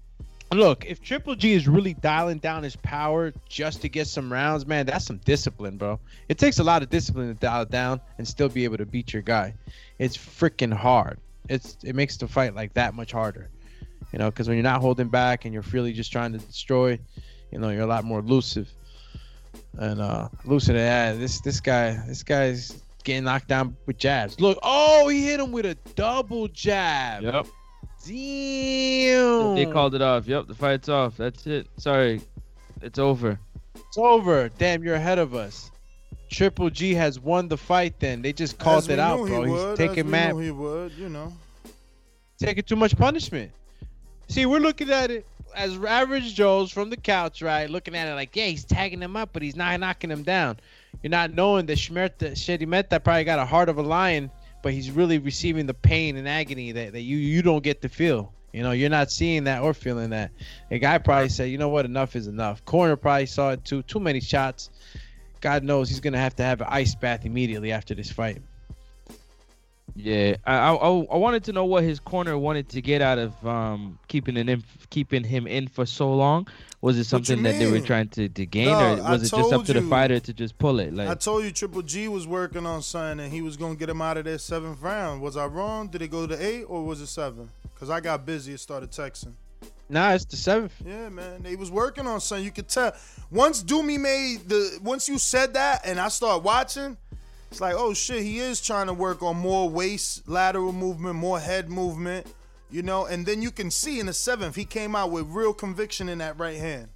Look, if Triple G is really dialing down his power just to get some rounds, man, that's some discipline, bro. It takes a lot of discipline to dial down and still be able to beat your guy. It's freaking hard. It's it makes the fight like that much harder. You know, because when you're not holding back and you're really just trying to destroy, you know, you're a lot more elusive. And uh loosen yeah, this this guy this guy's getting knocked down with jabs. Look, oh, he hit him with a double jab. Yep. Damn. They called it off. Yep, the fight's off. That's it. Sorry, it's over. It's over. Damn, you're ahead of us. Triple G has won the fight. Then they just called As it out, bro. He He's would, taking as we mad, he would, you know. taking too much punishment. See, we're looking at it as average Joes from the couch, right? Looking at it like, yeah, he's tagging him up, but he's not knocking him down. You're not knowing that Shmerta, Shedimeta probably got a heart of a lion, but he's really receiving the pain and agony that, that you you don't get to feel. You know, you're not seeing that or feeling that. A guy probably said, you know what, enough is enough. Corner probably saw it too. Too many shots. God knows he's gonna have to have an ice bath immediately after this fight. Yeah, I, I I I wanted to know what his corner wanted to get out of um keeping in, keeping him in for so long. Was it something that they were trying to, to gain, No, or I was it just up to the fighter to just pull it? Like I told you Triple G was working on something and he was gonna get him out of that seventh round. Was I wrong? Did it go to eight or was it seven? Cause I got busy and started texting. Nah, it's the seventh. Yeah, man. They was working on something. You could tell. Once Doomy made the once you said that and I started watching, it's like, oh shit, he is trying to work on more waist lateral movement, more head movement. You know, and then you can see in the seventh, he came out with real conviction in that right hand.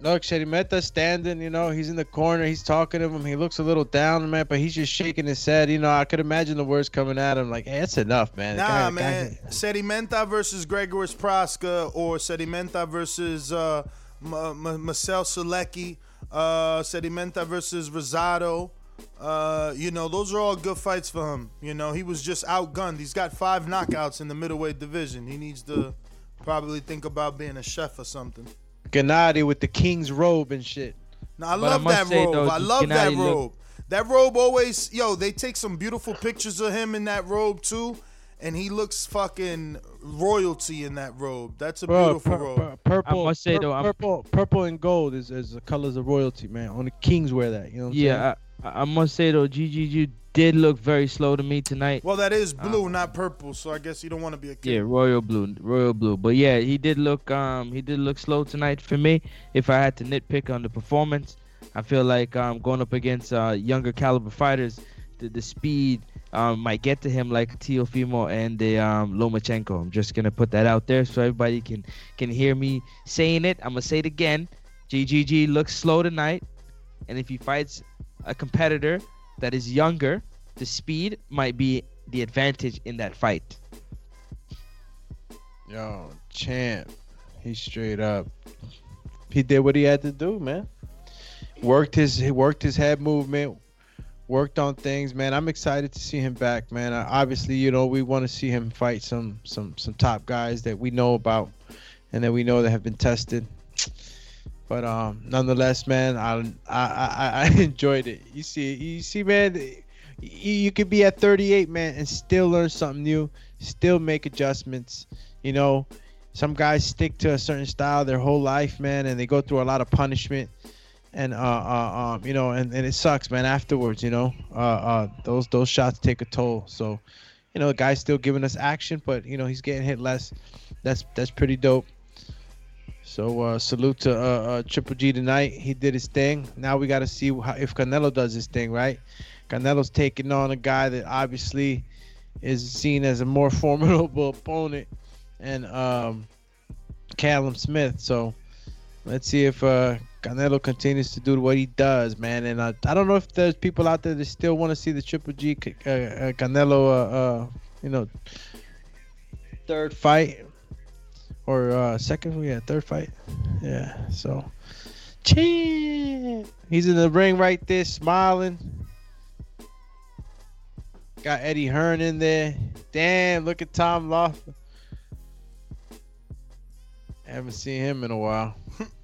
Look, Szeremeta standing, you know, he's in the corner, he's talking to him. He looks a little down, man, but he's just shaking his head. You know, I could imagine the words coming at him like, hey, that's enough, man. Nah, guy- man. guy- Sedimenta versus Gregoris Praska or Sedimenta versus uh, M- M- Marcel Sulecki. Uh, Sedimenta versus Rosado. Uh, you know, those are all good fights for him. You know, he was just outgunned. He's got five knockouts in the middleweight division. He needs to probably think about being a chef or something. Gennady with the king's robe and shit. Now, I But love must that say, robe. though, I love that Gennady look- robe. That robe always, yo, they take some beautiful pictures of him in that robe too, and he looks fucking royalty in that robe. That's a Bro, beautiful pur- robe. pur- purple, I must say, pur- though, I'm- purple, purple and gold is, is the colors of royalty, man. Only kings wear that. You know what I'm saying? Yeah, I, I must say though, GGG did look very slow to me tonight. Well, that is blue, not purple, so I guess you don't want to be a king. Yeah, royal blue, royal blue. But yeah, he did look um he did look slow tonight for me. If I had to nitpick on the performance, I feel like um going up against uh younger caliber fighters, the the speed um might get to him like Teofimo and the um Lomachenko. I'm just gonna put that out there so everybody can can hear me saying it. I'm gonna say it again. GGG looks slow tonight, and if he fights a competitor that is younger, the speed might be the advantage in that fight. Yo, champ. He straight up. He did what he had to do, man. Worked his he worked his head movement, worked on things, man. I'm excited to see him back, man. Uh, obviously, you know, we want to see him fight some some some top guys that we know about and that we know that have been tested. But um, nonetheless, man, I I I, I enjoyed it. You see, you see, man, you, you could be at 38, man, and still learn something new, still make adjustments. You know, some guys stick to a certain style their whole life, man, and they go through a lot of punishment. And uh, uh, um, you know, and, and it sucks, man. Afterwards, you know, uh, uh, those those shots take a toll. So, you know, the guy's still giving us action, but you know, he's getting hit less. That's that's pretty dope. So uh, salute to uh, uh, Triple G tonight. He did his thing. Now we got to see how, if Canelo does his thing, right? Canelo's taking on a guy that obviously is seen as a more formidable opponent, and um, Callum Smith. So let's see if uh, Canelo continues to do what he does, man. And uh, I don't know if there's people out there that still want to see the Triple G uh, uh, Canelo, uh, uh, you know, third fight or uh, second, yeah, third fight, yeah. So, champ. He's in the ring right there, smiling. Got Eddie Hearn in there. Damn, look at Tom Loeffler. Haven't seen him in a while.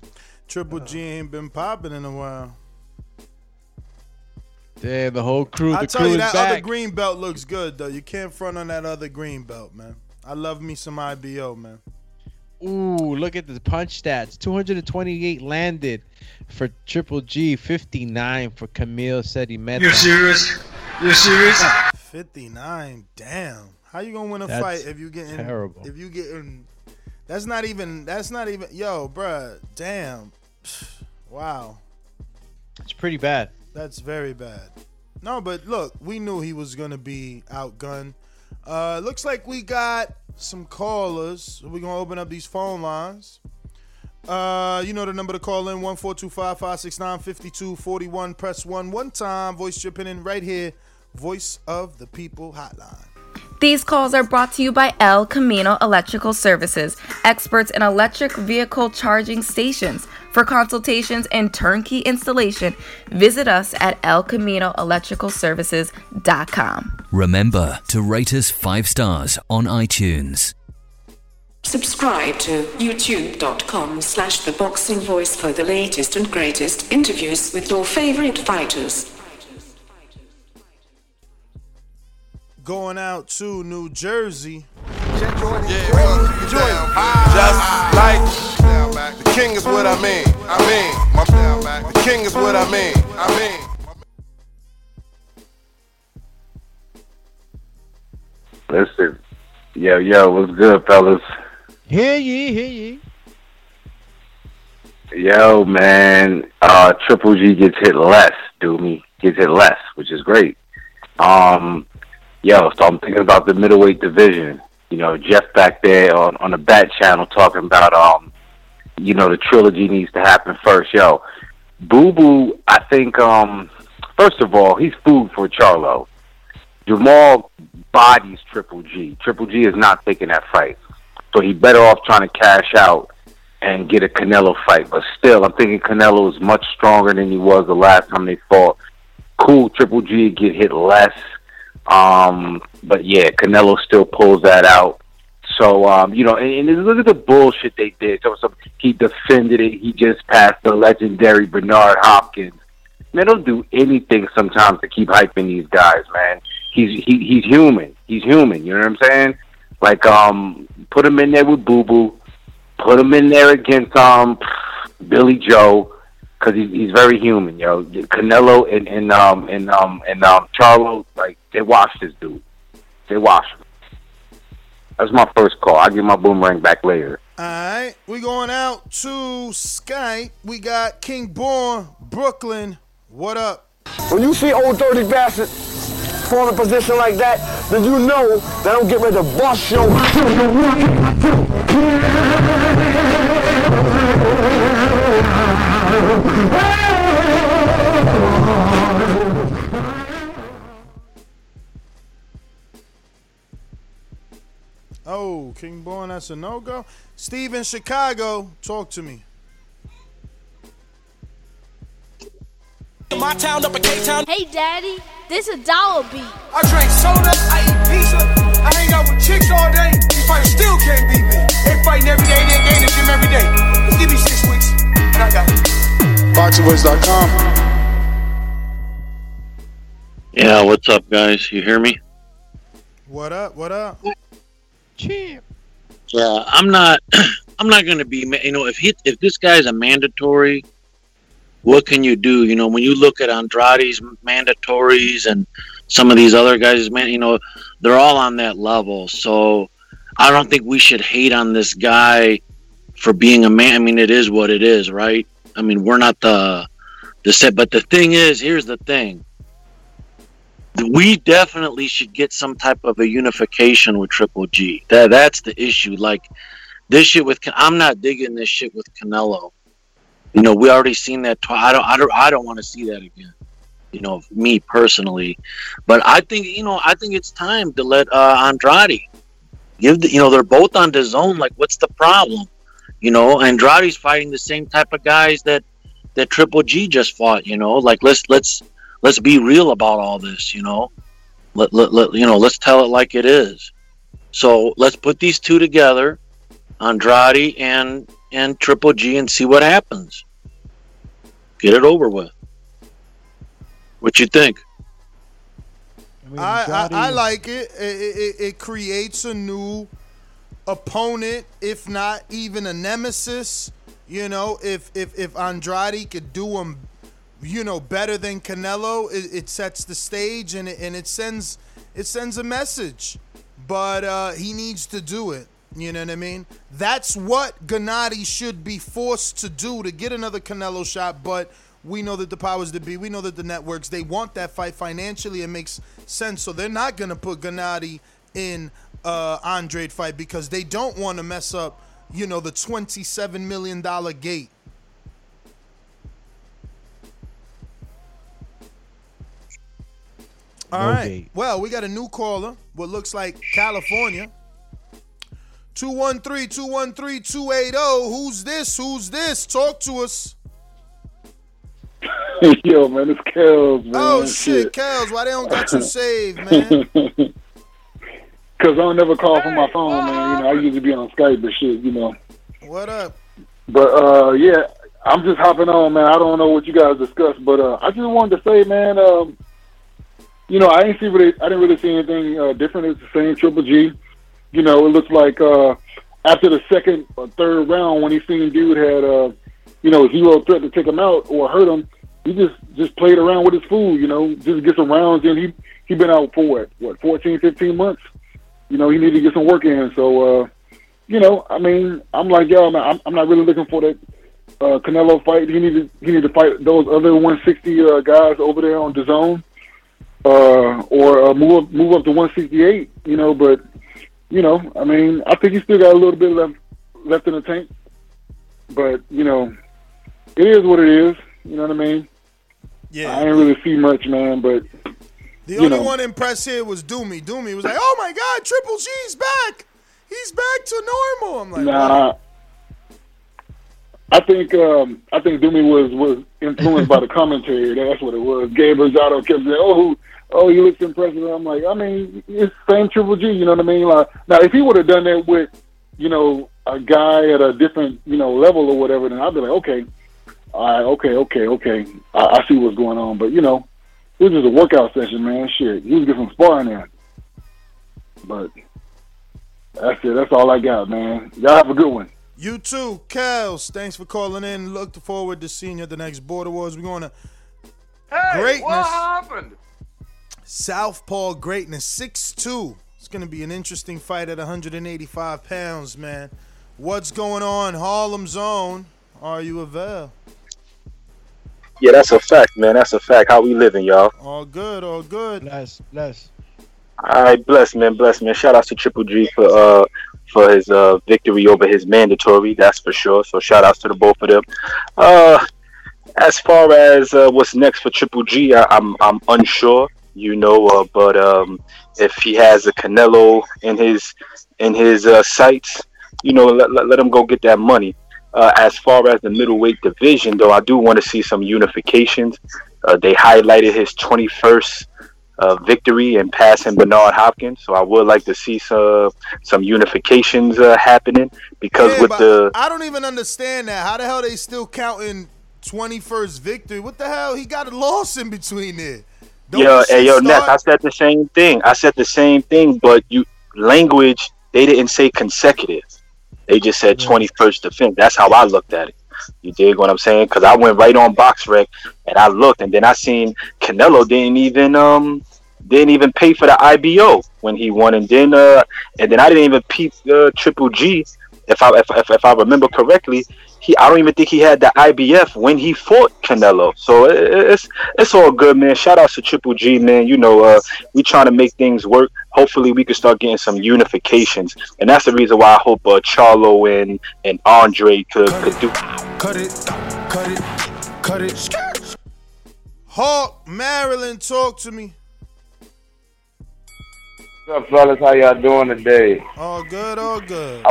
Triple G ain't been popping in a while. Damn, the whole crew. I the tell crew you is that back. other green belt looks good though. You can't front on that other green belt, man. I love me some IBO, man. Ooh, look at the punch stats. 228 landed for Triple G, 59 for Kamil Sedimenta. You're serious? You're serious? 59. Damn. How you gonna win a That's fight if you getting terrible. If you getting that's not even that's not even yo, bruh. Damn. Wow. It's pretty bad. That's very bad. No, but look, we knew he was gonna be outgunned. Uh, looks like we got some callers. We're gonna open up these phone lines. Uh, you know the number to call in 14255695241. Press one one time. Voice chipping in right here. Voice of the People Hotline. These calls are brought to you by El Camino Electrical Services, experts in electric vehicle charging stations. For consultations and turnkey installation, visit us at elcaminoelectricalservices.com. Remember to rate us five stars on iTunes. Subscribe to youtube.com slash the boxing voice for the latest and greatest interviews with your favorite fighters. Going out to New Jersey. Just like the king is what I mean. I mean, the king is what I mean. I mean. Listen, yo, yo, what's good, fellas? Hear ye, hear ye. Yo, man, uh, Triple G gets hit less, do me gets hit less, which is great. Um, yo, so I'm thinking about the middleweight division. You know, Jeff back there on on the Bat Channel talking about um, you know, the trilogy needs to happen first. Yo, Boo Boo, I think um, first of all, he's food for Charlo. Jamal bodies Triple G. Triple G is not taking that fight, so he better off trying to cash out and get a Canelo fight. But still, I'm thinking Canelo is much stronger than he was the last time they fought. Cool, Triple G get hit less. Um, but yeah, Canelo still pulls that out. So um, you know, and, and look at the bullshit they did. So, so he defended it. He just passed the legendary Bernard Hopkins. Man, don't do anything sometimes to keep hyping these guys, man. He's he, he's human. He's human. You know what I'm saying? Like um, put him in there with Boo Boo. Put him in there against um Billy Joe because he's he's very human, yo. Canelo and and um and um and um Charlo like they watch this dude. They watch him. That's my first call. I'll give my boomerang back later. All right, we going out to Skype. We got King Born, Brooklyn. What up? When you see old dirty bastard form a position like that, then you know that I'm getting ready to bust your. Oh, King Born, that's a no go. Steve in Chicago, talk to me. My town up in Cape Town. Hey, Daddy, this is a Dollar Beat. I drink soda, I eat pizza, I hang out with chicks all day. These fighters still can't beat me. They fighting every day, they in the gym every day. Just give me six weeks, and I got it. BoxingVoice.com. Yeah, what's up, guys? You hear me? What up? What up? Champ. Yeah, I'm not. I'm not going to be. ma- You know, if he, if this guy's a mandatory, what can you do? You know, when you look at Andrade's mandatories and some of these other guys, man, you know, they're all on that level. So I don't think we should hate on this guy for being a man. I mean, it is what it is, right? I mean, we're not the the set, but the thing is, here's the thing. We definitely should get some type of a unification with Triple G. That that's the issue. Like this shit with I'm not digging this shit with Canelo. You know, we already seen that. Tw- I don't. I don't. I don't want to see that again. You know, me personally, but I think you know. I think it's time to let uh, Andrade give. The, you know, they're both on the zone. Like, what's the problem? You know, Andrade's fighting the same type of guys that that Triple G just fought. You know, like let's let's let's be real about all this. You know, let, let, let you know. Let's tell it like it is. So let's put these two together, Andrade and and Triple G, and see what happens. Get it over with. What you think? I, I, I like it. It, it. it creates a new opponent, if not even a nemesis. You know, if if if Andrade could do him, you know, better than Canelo, it, it sets the stage and it, and it sends it sends a message. But uh, he needs to do it. You know what I mean? That's what Gennady should be forced to do to get another Canelo shot. But we know that the powers that be, we know that the networks, they want that fight financially. It makes sense. So they're not going to put Gennady in uh, Andre fight because they don't want to mess up, you know, the $27 million gate. All No right. gate. Well, we got a new caller. What looks like California. 213 213 280. Who's this? Who's this? Talk to us. Yo, man, it's Kels, man. Oh, shit, Kels. Why they don't got you saved, man? Because I don't never call from my phone, man. You know, I usually be on Skype and shit, you know. What up? But, uh, yeah, I'm just hopping on, man. I don't know what you guys discussed, but uh, I just wanted to say, man, um, you know, I ain't see really, I didn't really see anything uh, different. It's the same Triple G. You know, it looks like uh, after the second or third round, when he seen dude had, uh, you know, zero threat to take him out or hurt him, he just just played around with his food. You know, just get some rounds in. He he been out for what, what 14, 15 months. You know, he needed to get some work in. So, uh, you know, I mean, I'm like, yo, man, I'm, I'm not really looking for that uh, Canelo fight. He needed he need to fight those other 160 uh, guys over there on the zone, uh, or uh, move up, move up to 168. You know, but you know, I mean, I think he still got a little bit left left in the tank. But you know, it is what it is. You know what I mean? Yeah. I ain't really see much, man. But The only know. one impressed here was Doomy. Doomy was like, "Oh my God, Triple G's back! He's back to normal." I'm like, Nah, I think um, I think Doomy was was influenced by the commentary. That's what it was. Gabe Rosado kept saying, "Oh, oh, he looks impressive." I'm like, I mean, it's same Triple G. You know what I mean? Like now, if he would have done that with, you know, a guy at a different, you know, level or whatever, then I'd be like, okay, all right, okay, okay, okay, I, I see what's going on. But you know, it is a workout session, man. Shit, he was getting some sparring in. But that's it. That's all I got, man. Y'all have a good one. You too, Kels. Thanks for calling in. Look forward to seeing you at the next Border Wars. We're going to Hey, greatness. what happened? Southpaw greatness, 6'2". It's going to be an interesting fight at 185 pounds, man. What's going on? Harlem Zone. Are you avail? Yeah, that's a fact, man. That's a fact. How we living, y'all? All good, all good. Bless, bless. All right, bless, man, bless, man. Shout out to Triple G for uh for his uh victory over his mandatory. That's for sure. So shout outs to the both of them. Uh, as far as uh, what's next for Triple G, I, I'm I'm unsure. You know, uh, but um, if he has a Canelo in his in his uh, sights, you know, let, let, let him go get that money. Uh, as far as the middleweight division, though, I do want to see some unifications. Uh, they highlighted his 21st uh, victory and passing Bernard Hopkins, so I would like to see some some unifications uh, happening because Yeah, with the I don't even understand that. How the hell they still counting 21st victory? What the hell? He got a loss in between there. Don't yo, hey, yo, Ness, I said the same thing. I said the same thing, but you language they didn't say consecutive. They just said 21st defense. That's how I looked at it. You dig what I'm saying? Because I went right on BoxRec and I looked, and then I seen Canelo didn't even um didn't even pay for the IBO when he won, and then uh and then I didn't even peep uh, Triple G if I if, if, if I remember correctly. He, I don't even think he had the IBF when he fought Canelo. So it, it's it's all good, man. Shout out to Triple G, man. You know, uh, we trying to make things work. Hopefully, we can start getting some unifications, and that's the reason why I hope uh, Charlo and and Andre could could do. Cut it, cut it, cut it. Hawk, Maryland, talk to me. What's up, fellas? How y'all doing today? All good, all good.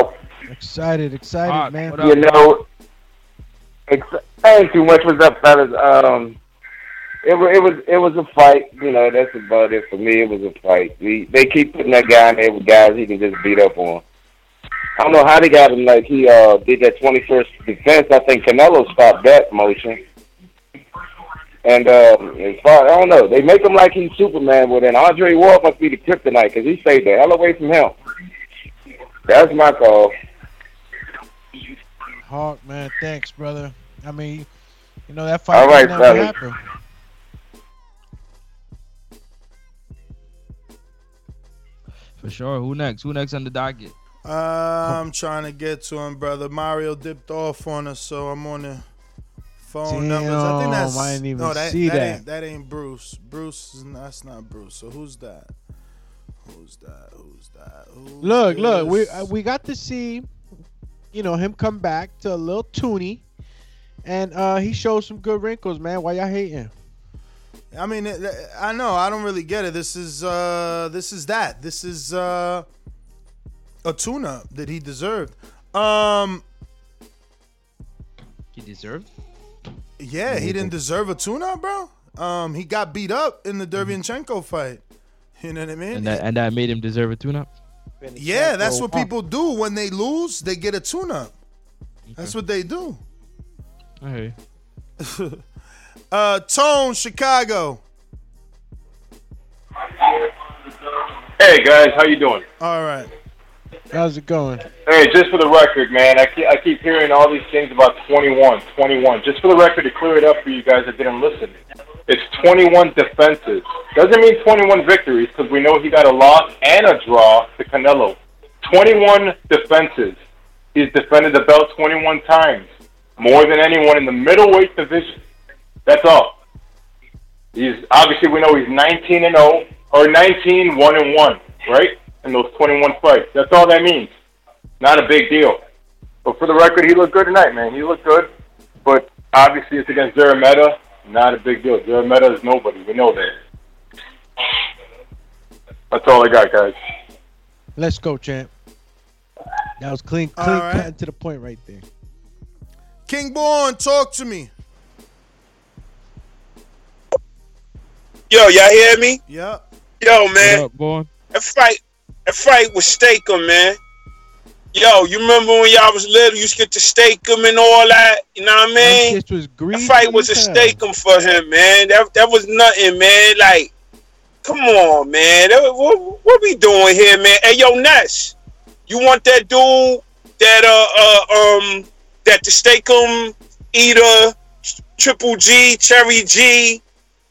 Excited, excited, man. you know, ex- ain't too much. What's up, fellas? Um, it was it was it was a fight. You know, that's about it for me. It was a fight. We, they keep putting that guy in there with guys he can just beat up on. I don't know how they got him. Like he uh did that twenty first defense. I think Canelo stopped that motion. And uh, as far I don't know, they make him like he's Superman, but then Andre Ward must be the kryptonite because he stayed the hell away from him. That's my call. Hawk, man, thanks, brother. I mean, you know that fight All right, might never fellas. happen. For sure. Who next? Who next on the docket? Uh, I'm trying to get to him, brother. Mario dipped off on us, so I'm on the phone numbers. I think that's I didn't even no, that, see that. that. Ain't, that ain't Bruce. Bruce, is, that's not Bruce. So who's that? Who's that? Who's that? Who's Look, look, we uh, we got to see, you know, him come back to a little toony, and uh he showed some good wrinkles, man. Why y'all hating? I mean, it- it- I know. I don't really get it. This is uh, this is that. This is uh, a tune-up that he deserved. Um, He deserved. yeah, he didn't deserve a tune-up, bro. Um, he got beat up in the Derevyanchenko fight. You know what I mean? And that and that made him deserve a tune-up. Yeah, that's what people do when they lose. They get a tune-up. That's what they do. Hey. uh, Tone, Chicago. Hey guys, how you doing? All right. How's it going? Hey, just for the record, man, I keep, I keep hearing all these things about 21, 21. Just for the record, to clear it up for you guys that didn't listen, it's 21 defenses. Doesn't mean 21 victories because we know he got a loss and a draw to Canelo. 21 defenses. He's defended the belt 21 times, more than anyone in the middleweight division. That's all. He's obviously we know he's 19 and 0 or 19 1 and 1, right? in those 21 fights. That's all that means. Not a big deal. But for the record, he looked good tonight, man. He looked good. But obviously, it's against Szeremeta. Not a big deal. Szeremeta is nobody. We know that. That's all I got, guys. Let's go, champ. That was clean, All clean right. cut to the point right there. King Born, talk to me. Yo, y'all hear me? Yep. Yo, man. What up, boy? That fight, that fight was Stakem, man. Yo, you remember when y'all was little, you used to get to Stakem and all that? You know what I mean? This was That fight was a Stakem for him, man. That that was nothing, man. Like, come on, man. That- what, what we doing here, man? Hey, yo, Ness, you want that dude that uh uh um that the Stakem eater, Triple G, Cherry G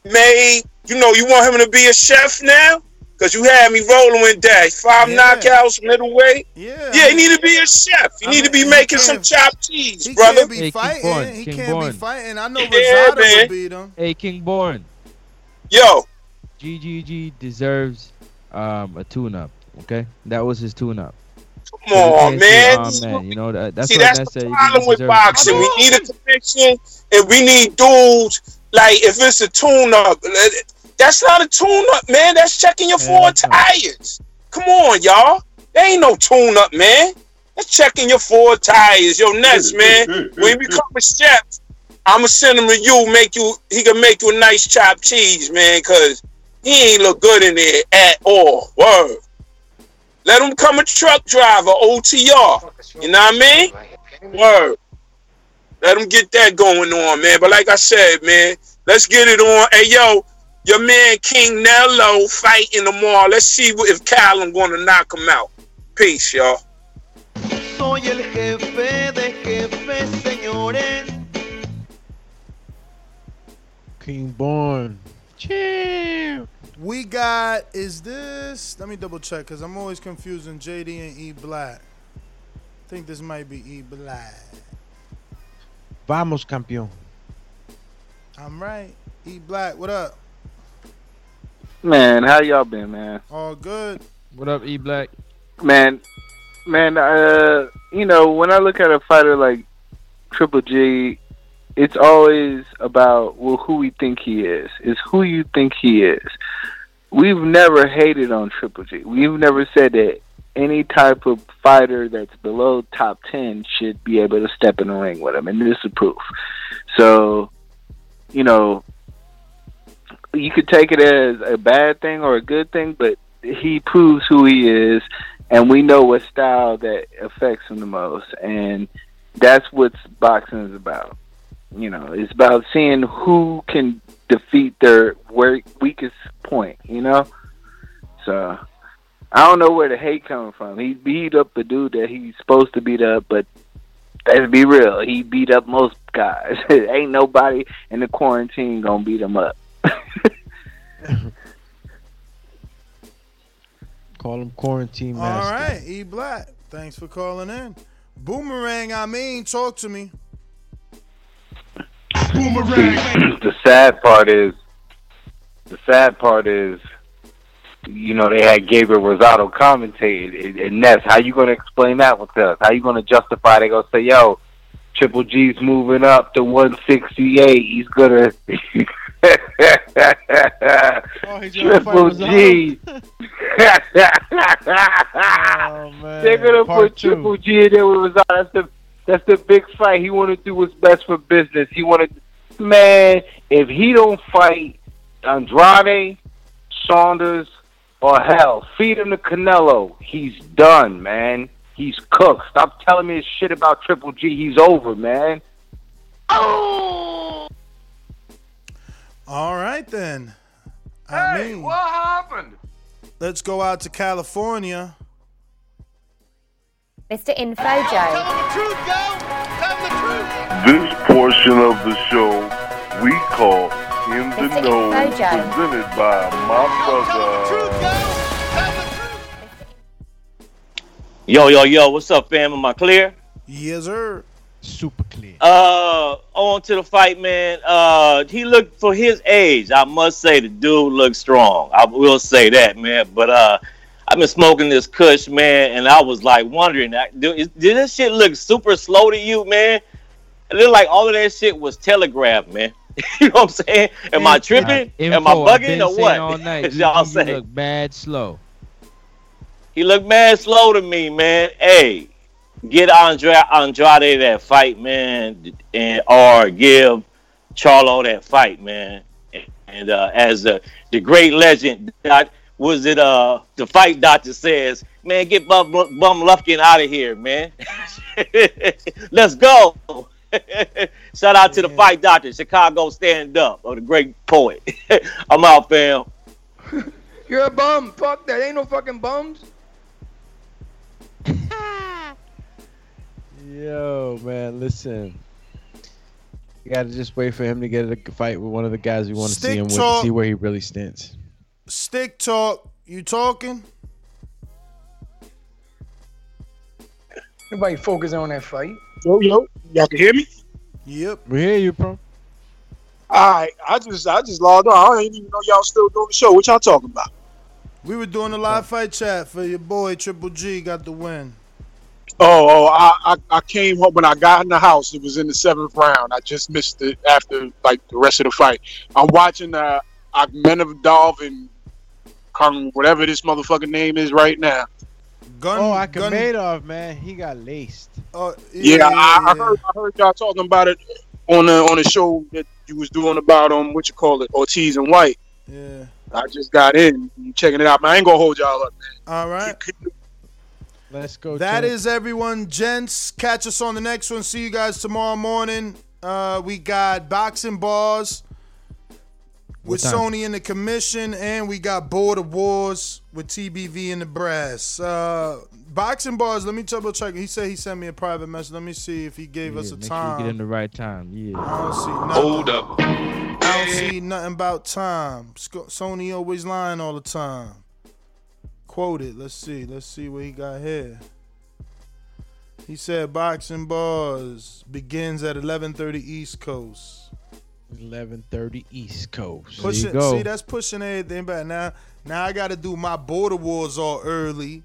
made? You know, you want him to be a chef now? Cause you had me rolling with that. Five knockouts, middleweight. Yeah. Yeah, he need to be a chef. You need to be making some chopped cheese, brother. He brother. can't be Hey, King fighting. Born, he King can't Born. be fighting. I know Yeah, Rosado man. would beat him. Hey, King Born. Yo. GGG deserves um, a tune-up. Okay, that was his tune-up. Come on, man. Oh man, you know that, that's See, what that's Ness the said. Problem with boxing. We need a connection, and we need dudes. Like if it's a tune-up, that's not a tune-up, man. That's checking your four tires. Come on, y'all. There ain't no tune-up, man. That's checking your four tires. Yo, Ness, mm, man. Mm, mm, when you become a chef, I'ma send him to you. Make you. He can make you a nice chopped cheese, man. Cause he ain't look good in there at all. Word. Let him become a truck driver, OTR. You know what I mean? Word. Let him get that going on, man. But like I said, man, let's get it on. Hey, yo, your man King Nello fighting tomorrow. Let's see what- if Callum gonna knock him out. Peace, y'all. Soy el jefe de jefes, señores. King Born. Chill. We got is this? Let me double check because I'm always confusing JD and E Black. I think this might be E Black. Vamos, campeón. I'm right. E Black, what up? Man, how y'all been, man? All good. What up, E Black? Man, man, uh, you know, when I look at a fighter like Triple G, it's always about well, who we think he is. Is who you think he is. We've never hated on Triple G. We've never said that any type of fighter that's below top ten should be able to step in the ring with him, and this is proof. So, you know, you could take it as a bad thing or a good thing, but he proves who he is, and we know what style that affects him the most, and that's what boxing is about. You know, it's about seeing who can defeat their weakest point. You know, so I don't know where the hate coming from. He beat up the dude that he's supposed to beat up, but let's be real, he beat up most guys. Ain't nobody in the quarantine gonna beat him up. Call him quarantine All master. right, E Black. Thanks for calling in. Boomerang, I mean, talk to me. the sad part is the sad part is you know they had Gabriel Rosado commentated and- and Ness how you gonna explain that with us how you gonna justify they gonna say yo Triple G's moving up to 168 he's gonna Triple G they're gonna Part put two. Triple G in there with Rosado that's the that's the big fight he want to do what's best for business he want to Man, if he don't fight Andrade, Saunders, or hell, feed him to Canelo, he's done, man. He's cooked. Stop telling me this shit about Triple G. He's over, man. All right then. I Hey, mean, what happened? let's go out to California. Mr. Infojo. This portion of the show we call In the Mr. Know, Infojo. presented by my brother. Yo, yo, yo, what's up, fam? Am I clear? Yes, sir. Super clear. Uh, on to the fight, man. Uh, he looked for his age. I must say, the dude looked strong. I will say that, man. But uh, I've been smoking this Kush, man, and I was like wondering, did this shit look super slow to you, man? It looked like all of that shit was telegraphed, man. you know what I'm saying? Am I tripping? Am I bugging or what? All night. Y'all say. look bad slow. He looked mad slow to me, man. Hey, get Andre Andrade that fight, man, and or give Charlo that fight, man. And uh, as the the great legend, doc, was it uh the fight doctor says, man, get Bum, Bum Lufkin out of here, man. Let's go. Shout out to the fight doctor, Chicago stand up, or the great poet. I'm out, fam. You're a bum. Fuck that. Ain't no fucking bums. Yo, man, listen. You gotta just wait for him to get a fight with one of the guys we want to see Stick him with to see where he really stands. Stick talk. You talking? Nobody focus on that fight. Yo, yo, y'all can hear me? Yep. We hear you, bro. All right, I just I just logged on. I didn't even know y'all still doing the show. What y'all talking about? We were doing a live fight chat for your boy Triple G got the win. Oh, oh, I, I I came home when I got in the house. It was in the seventh round. I just missed it after like the rest of the fight. I'm watching uh Akhmedov and Kung, whatever this motherfucking name is right now. Gun, oh, Akhmedov, man, he got laced. Oh, Yeah, I, I heard I heard y'all talking about it on the on the show that you was doing about um what you call it Ortiz and White. Yeah. I just got in, I'm checking it out. Man, I ain't gonna hold y'all up, man. All right. Let's go. That Ted. is everyone, gents. Catch us on the next one. See you guys tomorrow morning. Uh, we got boxing bars with Sony and the commission, and we got Border Wars with TBV and the brass. Uh, boxing bars. Let me double check. He said he sent me a private message. Let me see if he gave us a Make time. sure you get in the right time. Yeah. I don't see nothing. Hold up. I don't see nothing about time. Sony always lying all the time. Quoted. Let's see. Let's see what he got here. He said boxing bars begins at 11:30 East Coast. 11:30 East Coast. Pushing. there you go. See, that's pushing everything back. Now, now I got to do my border wars all early,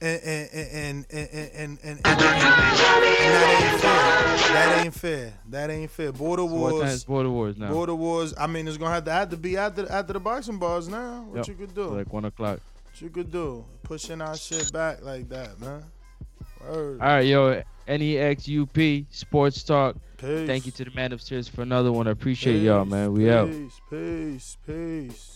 and and and and and and, and, and, that ain't fair. That ain't fair. That ain't fair. Border So what time wars. is Border Wars now? Border wars. I mean, it's gonna have to have to be after after the boxing bars now. What Yep. you could do? Like one o'clock. What you could do? Pushing our shit back like that, man. Word. All right, yo. NEX UP Sports Talk. Peace. Thank you to the man upstairs for another one. I appreciate y'all, man. We out. Peace. Peace. Peace.